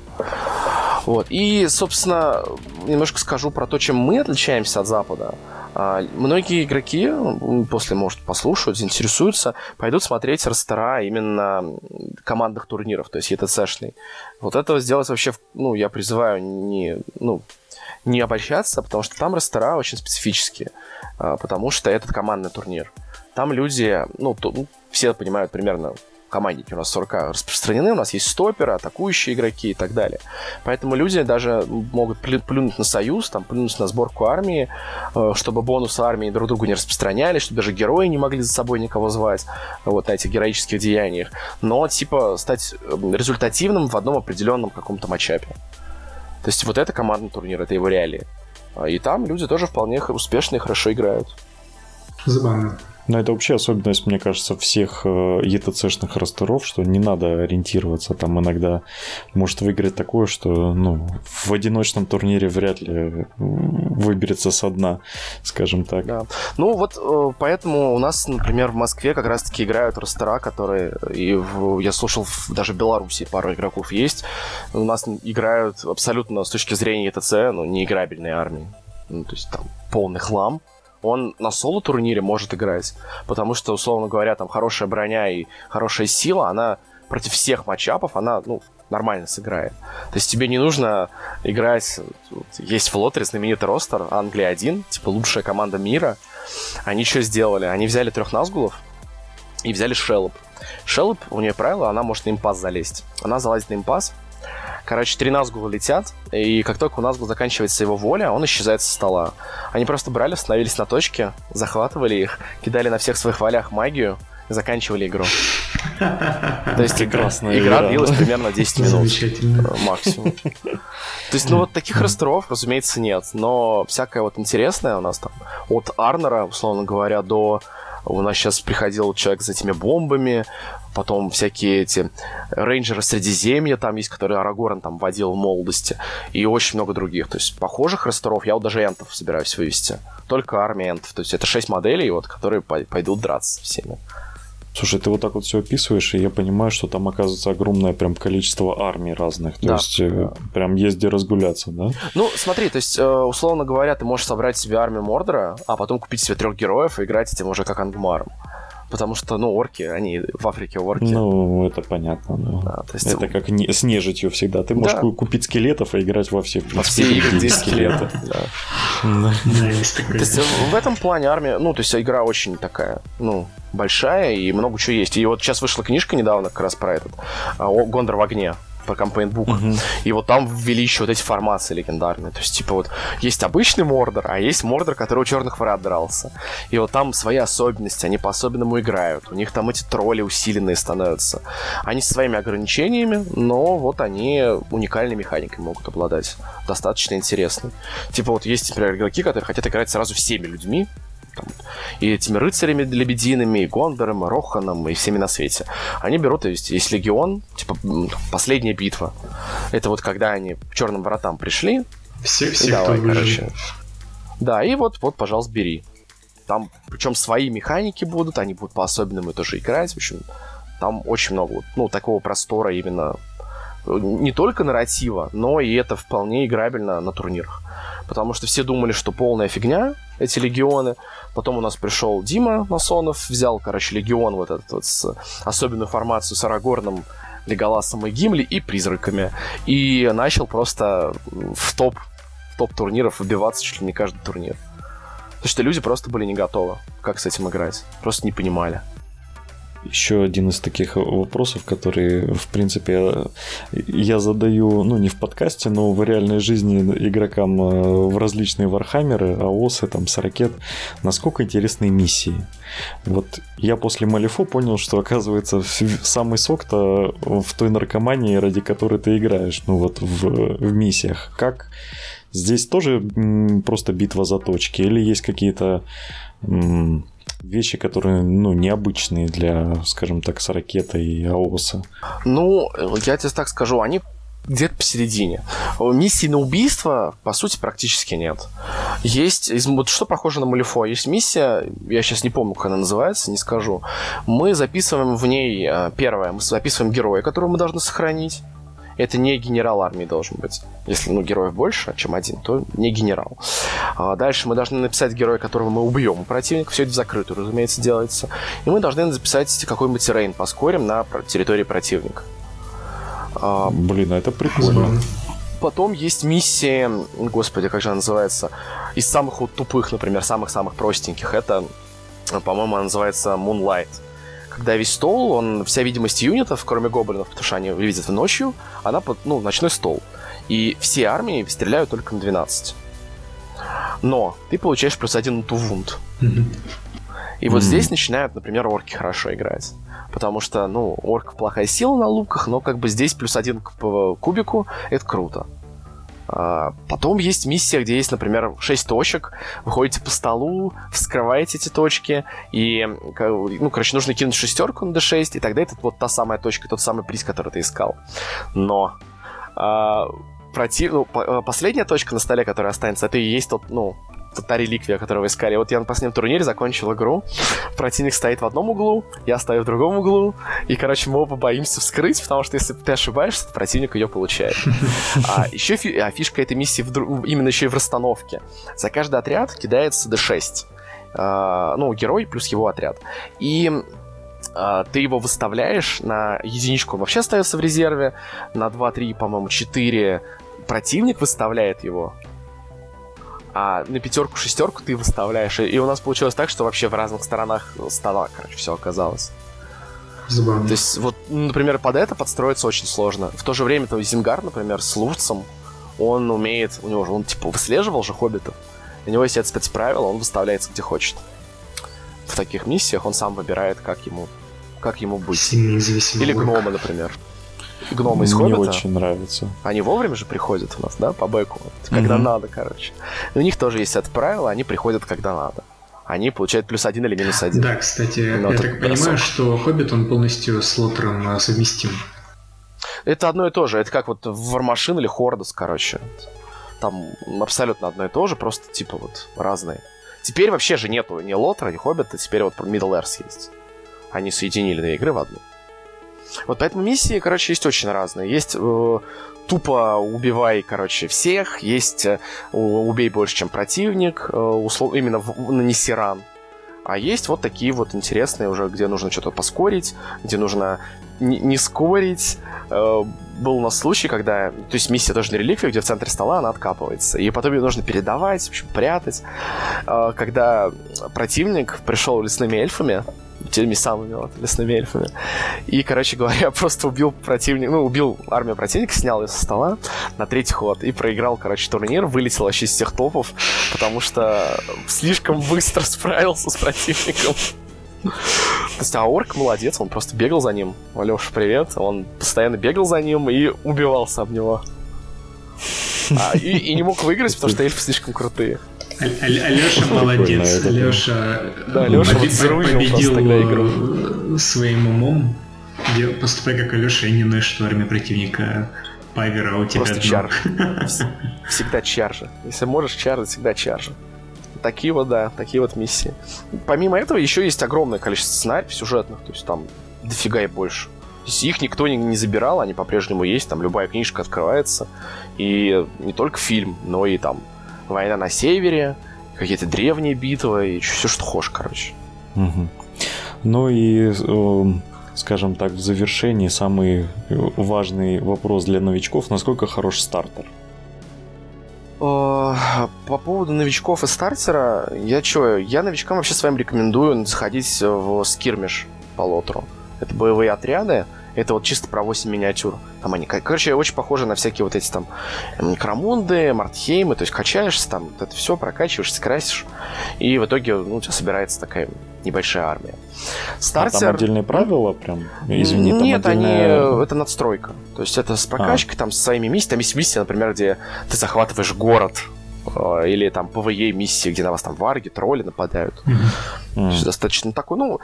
Вот. И, собственно, немножко скажу про то, чем мы отличаемся от Запада. А, многие игроки после, может, послушают, заинтересуются, пойдут смотреть ростера именно командных турниров, то есть ETC-шный. Вот этого сделать вообще, ну, я призываю не, ну, не обольщаться, потому что там ростера очень специфические, а, потому что этот командный турнир. Там люди, ну, ну все понимают примерно командники у нас 40 распространены, у нас есть стоперы, атакующие игроки и так далее. Поэтому люди даже могут плюнуть на союз, там, плюнуть на сборку армии, э, чтобы бонусы армии друг другу не распространялись, чтобы даже герои не могли за собой никого звать вот на этих героических деяниях. Но, типа, стать эм, результативным в одном определенном каком-то матчапе. То есть вот это командный турнир, это его реалии. И там люди тоже вполне успешно и хорошо играют. Забавно. Но это вообще особенность, мне кажется, всех ETC-шных э, ростеров, что не надо ориентироваться. Там иногда может выиграть такое, что ну, в одиночном турнире вряд ли выберется со дна, скажем так. Да. Ну вот э, поэтому у нас, например, в Москве как раз-таки играют ростера, которые... И в, я слушал, даже в Беларуси пару игроков есть. У нас играют абсолютно с точки зрения ETC, ну, неиграбельные армии. Ну, то есть там полный хлам, он на соло-турнире может играть, потому что, условно говоря, там хорошая броня и хорошая сила, она против всех матчапов, она, ну, нормально сыграет. То есть тебе не нужно играть... Есть в лотере знаменитый ростер, Англия 1, типа лучшая команда мира. Они что сделали? Они взяли трех Назгулов и взяли Шеллоп. Шеллоп, у нее правило, она может на импас залезть. Она залазит на импас, Короче, три Назгула летят, и как только у Назгула заканчивается его воля, он исчезает со стола. Они просто брали, становились на точке, захватывали их, кидали на всех своих волях магию и заканчивали игру. То есть Прекрасная игра длилась примерно 10 минут э, максимум. То есть, ну вот таких ростеров, разумеется, нет. Но всякое вот интересное у нас там от Арнера, условно говоря, до у нас сейчас приходил человек за этими бомбами, потом всякие эти рейнджеры Средиземья там есть, которые Арагорн там водил в молодости, и очень много других. То есть похожих ресторов я вот даже энтов собираюсь вывести. Только армия энтов. То есть это шесть моделей, вот, которые пойдут драться всеми. Слушай, ты вот так вот все описываешь, и я понимаю, что там оказывается огромное прям количество армий разных. То Да. есть э, прям есть где разгуляться, да? Ну, смотри, то есть, э, условно говоря, ты можешь собрать себе армию Мордора, а потом купить себе трех героев и играть этим уже как Ангмаром. Потому что, ну, орки, они в Африке орки. Ну, это понятно, да. Да, то есть, Это как не- с нежитью всегда. Ты можешь Да. ку- купить скелетов и играть во все, во все игры, где скелеты. да. То есть э, в этом плане армия, ну, то есть игра очень такая, ну, большая и много чего есть. И вот сейчас вышла книжка недавно как раз про этот, а, о, Гондор в огне, про кампейнбук. Мгм. И вот там ввели еще вот эти формации легендарные. То есть, типа, вот есть обычный Мордор, а есть Мордор, который у черных врат дрался. И вот там свои особенности, они по-особенному играют. У них там эти тролли усиленные становятся. Они со своими ограничениями, но вот они уникальной механикой могут обладать. Достаточно интересной. Типа вот есть, например, игроки, которые хотят играть сразу всеми людьми, там, и этими рыцарями лебедиными, и Гондором, и Роханом, и всеми на свете. Они берут, то есть, есть легион, типа, последняя битва. Это вот когда они к черным воротам пришли, Все, все давай, кто выжил. короче. Да, и вот, вот, пожалуйста, бери. Там, причем свои механики будут, они будут по-особенному тоже играть. В общем, там очень много, ну, такого простора именно э, не только нарратива, но и это вполне играбельно на турнирах. Потому что все думали, что полная фигня, эти легионы. Потом у нас пришел Дима Масонов, взял, короче, легион вот этот вот с особенную формацию с Арагорном, Леголасом и Гимли и призраками. И начал просто в топ, в топ турниров выбиваться чуть ли не каждый турнир. Потому что люди просто были не готовы, как с этим играть. Просто не понимали. Еще один из таких вопросов, которые, в принципе, я задаю, ну, не в подкасте, но в реальной жизни игрокам э, в различные вархаммеры, аосы, там, сорокет. Насколько интересны миссии? Вот я после Малифо понял, что, оказывается, самый сок-то в той наркомании, ради которой ты играешь, ну, вот в, в миссиях. Как здесь тоже просто битва за точки? Или есть какие-то вещи, которые, ну, необычные для, скажем так, Сорокета и Аоса. Ну, я тебе так скажу, они где-то посередине. Миссий на убийство, по сути, практически нет. Есть, вот что похоже на Малифо, есть миссия, я сейчас не помню, как она называется, не скажу. Мы записываем в ней, э, первое, мы записываем героя, которого мы должны сохранить. Это не генерал армии должен быть. Если, ну, героев больше, чем один, то не генерал. А дальше мы должны написать героя, которого мы убьем у противника. Все это в закрытую, разумеется, делается. И мы должны записать какой-нибудь террейн поскорим на территории противника. А, Блин, а это прикольно. Потом есть миссии, господи, как же она называется, из самых вот тупых, например, самых-самых простеньких. Это, по-моему, она называется Moonlight. Когда весь стол, он, вся видимость юнитов, кроме гоблинов, потому что они видят ночью, она под, ну, ночной стол. И все армии стреляют только на 12. Но ты получаешь плюс один тувунд. И вот здесь начинают, например, орки хорошо играть. Потому что, ну, орк плохая сила на луках, но как бы здесь плюс один к п- кубику, это круто. А, потом есть миссия, где есть, например, 6 точек, вы ходите по столу, вскрываете эти точки, и, ну, короче, нужно кинуть шестерку на d6, и тогда это вот та самая точка, тот самый приз, который ты искал. Но а, против... ну, э, последняя точка на столе, которая останется, это и есть тот, ну, та реликвия, которую вы искали. Вот я на последнем турнире закончил игру. Противник стоит в одном углу, я стою в другом углу. И, короче, мы оба боимся вскрыть, потому что если ты ошибаешься, то противник ее получает. А еще фи- а фишка этой миссии в именно еще и в расстановке. За каждый отряд кидается d6. А, ну, герой плюс его отряд. И а, ты его выставляешь на единичку, он вообще остается в резерве, на 2, 3, по-моему, 4 противник выставляет его, а на пятерку, шестерку ты выставляешь. И, у нас получилось так, что вообще в разных сторонах стола, короче, все оказалось. Забавно. То есть, вот, например, под это подстроиться очень сложно. В то же время, то Зингар, например, с Лурцем, он умеет, у него же, он типа выслеживал же хоббитов. У него есть это спецправило, он выставляется где хочет. В таких миссиях он сам выбирает, как ему, как ему быть. Или орк. гномы, например. Гномы из Мне Хоббита, очень нравится. они вовремя же приходят у нас, да, по бэку, вот, когда Мгм. надо, короче. И у них тоже есть это правило, они приходят, когда надо. Они получают плюс один или минус один. Да, кстати, Ну, я так понимаю, что Хоббит, он полностью с Лотером а, совместим. Это одно и то же. Это как вот Вармашин или Хордос, короче. Там абсолютно одно и то же, просто типа вот разные. Теперь вообще же нету ни Лотра, ни Хоббита, теперь вот Middle Earth есть. Они соединили две игры в одну. Вот поэтому миссии, короче, есть очень разные. Есть э, тупо убивай, короче, всех. Есть э, убей больше, чем противник. Э, услов... Именно в... нанеси ран. А есть вот такие вот интересные уже, где нужно что-то поскорить, где нужно не, скорить. Был у нас случай, когда... То есть миссия тоже на реликвию, где в центре стола она откапывается. И потом ее нужно передавать, в общем, прятать. Когда противник пришел лесными эльфами, теми самыми вот, лесными эльфами. И, короче говоря, просто убил противника, ну, убил армию противника, снял ее со стола на третий ход и проиграл, короче, турнир, вылетел вообще из всех топов, потому что слишком быстро справился с противником. То есть, а орк молодец, он просто бегал за ним. Алеша, привет. Он постоянно бегал за ним и убивался об него. А, и, и не мог выиграть, потому что эльфы слишком крутые. Алеша молодец. Алеша да, победил игру. своим умом. Поступай как Алеша и не ноешь, что армия противника Павера у тебя Просто чар. Всегда чаржа. Если можешь чаржить, всегда чаржа. Такие вот, да, такие вот миссии. Помимо этого, еще есть огромное количество сценариев сюжетных, то есть там дофига и больше. То есть их никто не, не забирал, они по-прежнему есть, там любая книжка открывается. И не только фильм, но и там война на севере, какие-то древние битвы и все, что хочешь, короче. Угу. Ну и, э, скажем так, в завершении самый важный вопрос для новичков. Насколько хорош стартер? По поводу новичков и стартера, я что, я новичкам вообще с вами рекомендую заходить в скирмиш по лотру. Это боевые отряды, это вот чисто про 8 миниатюр. Там они, короче, очень похожи на всякие вот эти там Крамунды, Мартхеймы, то есть качаешься там, вот это все прокачиваешься, красишь, и в итоге ну, у тебя собирается такая небольшая армия. Стартер... А там отдельные правила прям? Извини, там Нет, отдельная... они... это надстройка. То есть это с прокачкой, а. там, с своими миссиями. Там есть миссия, например, где ты захватываешь город, Э, или там PvE миссии, где на вас там варги, тролли нападают. Mm-hmm. Достаточно такой, ну,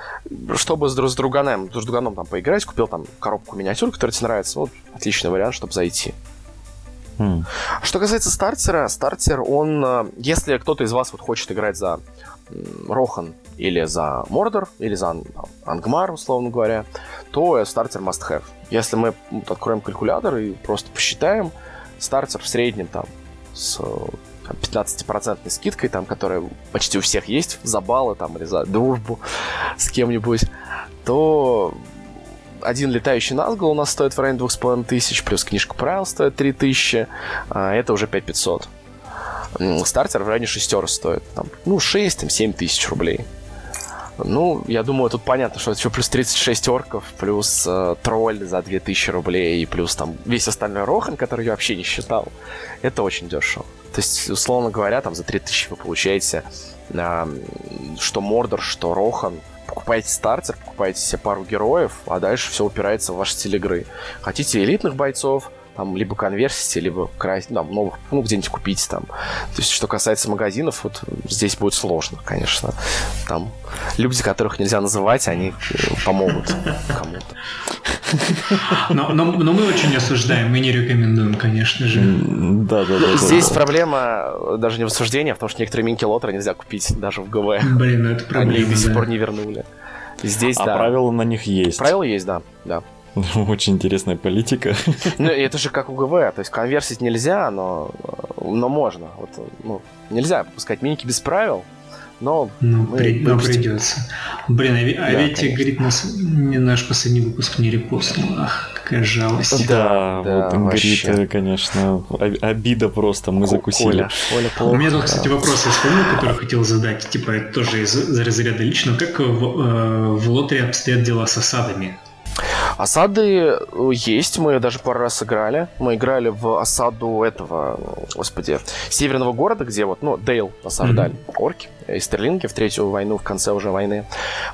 чтобы с, с друганом, с друганом там поиграть, купил там коробку миниатюр, которая тебе нравится, вот отличный вариант, чтобы зайти. Mm. Что касается стартера, стартер, он, э, если кто-то из вас вот хочет играть за Рохан или за Мордор, или за Ангмар, условно говоря, то стартер must have. Если мы вот, откроем калькулятор и просто посчитаем, стартер в среднем там с 15% скидкой, там, которая почти у всех есть за баллы там, или за дружбу с кем-нибудь, то один летающий Назгул у нас стоит в районе 2500, плюс книжка правил стоит 3000, а это уже 5500. Стартер в районе шестер стоит, там, ну, 6, там, 7 тысяч рублей. Ну, я думаю, тут понятно, что это еще плюс 36 орков, плюс э, тролль за 2000 рублей, и плюс там весь остальной рохан, который я вообще не считал. Это очень дешево. То есть, условно говоря, там за 3000 вы получаете э, что Мордор, что Рохан. Покупаете стартер, покупаете себе пару героев, а дальше все упирается в ваш стиль игры. Хотите элитных бойцов, там, либо конверсите, либо там, новых, ну, где-нибудь купить там. То есть, что касается магазинов, вот здесь будет сложно, конечно. Там люди, которых нельзя называть, они э, помогут кому-то. Но, но, но мы очень осуждаем, мы не рекомендуем, конечно же. Да, да, да. Здесь да, проблема даже не в осуждении, а в том, что некоторые минки лотера нельзя купить даже в ГВ. Блин, ну это проблема. Они их до сих пор не вернули. Здесь, а да. правила на них есть. Правила есть, да, да. Очень интересная политика. Ну, это же как у ГВ, то есть конверсить нельзя, но, но можно. Вот, ну, нельзя пускать миники без правил, но, ну, мы при, но придется. Блин, а, а да, ведь, конечно. говорит, нас, наш последний выпуск не репостнул. Ах, какая жалость. Да, да вот говорит, конечно, обида просто, мы закусили. Коля, Коля плохо, У меня тут, кстати, вопрос я вспомнил, который хотел задать, типа, это тоже из разряда лично. Как в, э, в лотере обстоят дела с осадами? Осады э, есть, мы даже пару раз играли. Мы играли в осаду этого, господи, северного города, где вот, ну, Дейл осаждали mm-hmm. орки и стерлинги в третью войну, в конце уже войны.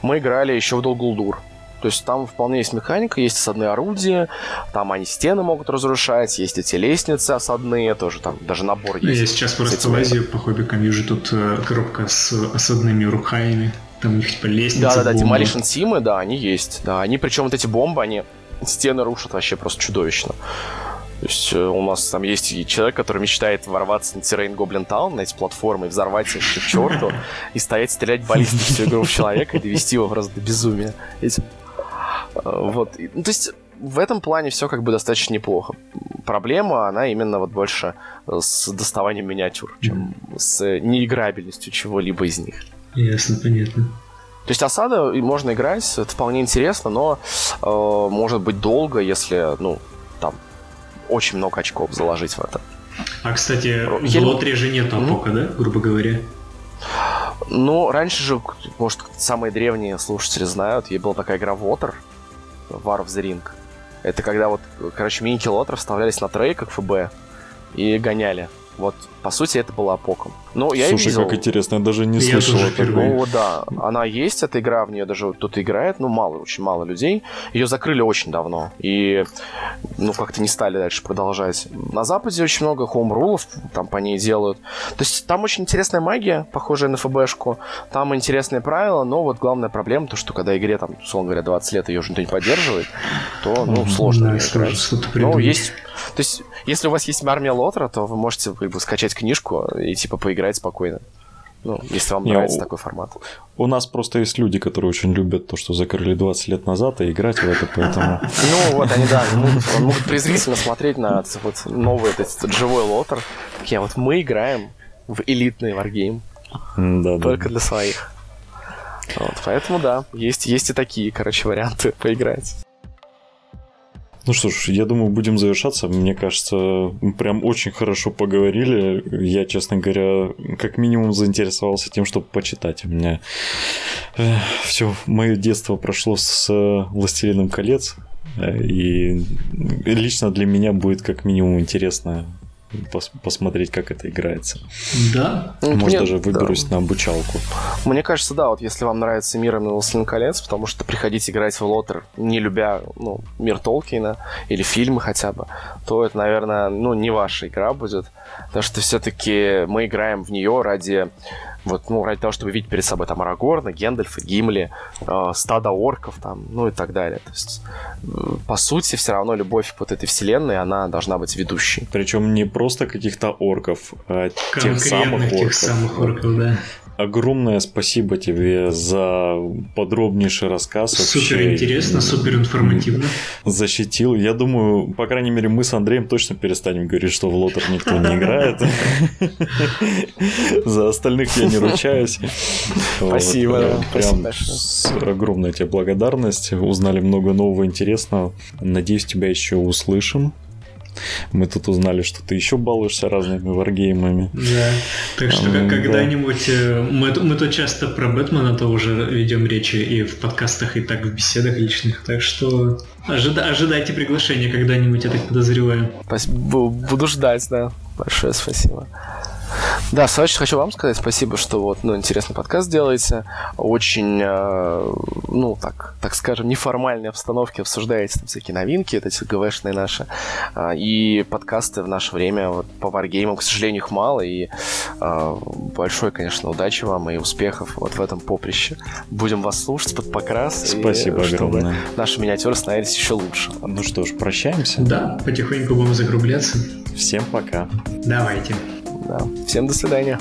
Мы играли еще в Долгулдур. То есть там вполне есть механика, есть осадные орудия, там они стены могут разрушать, есть эти лестницы осадные, тоже там даже набор есть. Я сейчас просто лазию по хоббикам, вижу тут э, коробка с осадными руками там у них типа лестница. Да-да-да, Demolition Симы, да, они есть. Да, они причем вот эти бомбы, они стены рушат вообще просто чудовищно. То есть э, у нас там есть человек, который мечтает ворваться на Terrain Goblin Town, на эти платформы, и взорвать их к черту, и стоять стрелять баллисты всю игру в человека и довести его просто до безумия. Этим. Э, вот. Ну, то есть в этом плане все как бы достаточно неплохо. Проблема, она именно вот больше с доставанием миниатюр, чем с неиграбельностью чего-либо из них. Ясно, понятно. То есть осада можно играть, это вполне интересно, но э, может быть долго, если, ну, там, очень много очков заложить в это. А, кстати, в лотре же нет апока, mm-hmm. да, грубо говоря? Ну, раньше же, может, самые древние слушатели знают, ей была такая игра Water, War of the Ring. Это когда вот, короче, мини лотер вставлялись на трей, как ФБ, и гоняли. Вот, по сути, это было Апоком. Ну, я Слушай, видел... как интересно, я даже не я слышал этого. Ну, да, она есть, эта игра, в нее даже кто-то играет, ну, мало, очень мало людей. Ее закрыли очень давно, и, ну, как-то не стали дальше продолжать. На Западе очень много хоумрулов там по ней делают. То есть там очень интересная магия, похожая на ФБшку, там интересные правила, но вот главная проблема, то, что когда игре, там, условно говоря, 20 лет ее уже никто не поддерживает, то, ну, сложно да, играть. Ну, есть то есть, если у вас есть армия Лотера, то вы можете как бы, скачать книжку и типа поиграть спокойно. Ну, если вам Не, нравится у, такой формат. У нас просто есть люди, которые очень любят то, что закрыли 20 лет назад, и играть в это, поэтому... Ну, вот они, да, могут, презрительно смотреть на вот новый этот живой лотер. Такие, вот мы играем в элитный варгейм. Да, Только для своих. Вот, поэтому да, есть, есть и такие, короче, варианты поиграть. Ну что ж, я думаю, будем завершаться. Мне кажется, прям очень хорошо поговорили. Я, честно говоря, как минимум заинтересовался тем, чтобы почитать. У меня э, все мое детство прошло с «Властелином колец». Э, и лично для меня будет как минимум интересно пос посмотреть, как это играется. Да. Может, Нет, даже выберусь да. на обучалку. Мне кажется, да, вот если вам нравится мир именно «Властелин колец», потому что приходить играть в Лотер, не любя ну, мир Толкина или фильмы хотя бы, то это, наверное, ну, не ваша игра будет. Потому что все-таки мы играем в нее ради вот, ну, ради того, чтобы видеть перед собой там Арагорна, Гендальфа, Гимли, э, стадо орков там, ну и так далее. То есть, э, по сути, все равно любовь к вот этой вселенной, она должна быть ведущей. Причем не просто каких-то орков, а тех самых орков. тех самых орков, да огромное спасибо тебе за подробнейший рассказ. Супер интересно, супер информативно. Защитил. Я думаю, по крайней мере, мы с Андреем точно перестанем говорить, что в лотер никто не играет. За остальных я не ручаюсь. Спасибо. Прям огромная тебе благодарность. Узнали много нового интересного. Надеюсь, тебя еще услышим. Мы тут узнали, что ты еще балуешься разными варгеймами. Да. Так что а, когда-нибудь... Да. Мы, мы тут часто про Бэтмена-то уже ведем речи и в подкастах, и так в беседах личных. Так что ожида ожидайте приглашения когда-нибудь, я так подозреваю. Буду ждать, да. Большое спасибо. Да, в хочу вам сказать спасибо, что вот, ну, интересный подкаст делаете. Очень, э, ну, так, так скажем, неформальной обстановке обсуждаете там всякие новинки, эти ГВшные наши. Э, и подкасты в наше время вот, по варгеймам, к сожалению, их мало. И э, большой, конечно, удачи вам и успехов вот в этом поприще. Будем вас слушать под покрас. Спасибо и, огромное. Чтобы наши миниатюры становились еще лучше. Ну что ж, прощаемся. Да, потихоньку будем закругляться. Всем пока. Давайте. Да. Всем до свидания.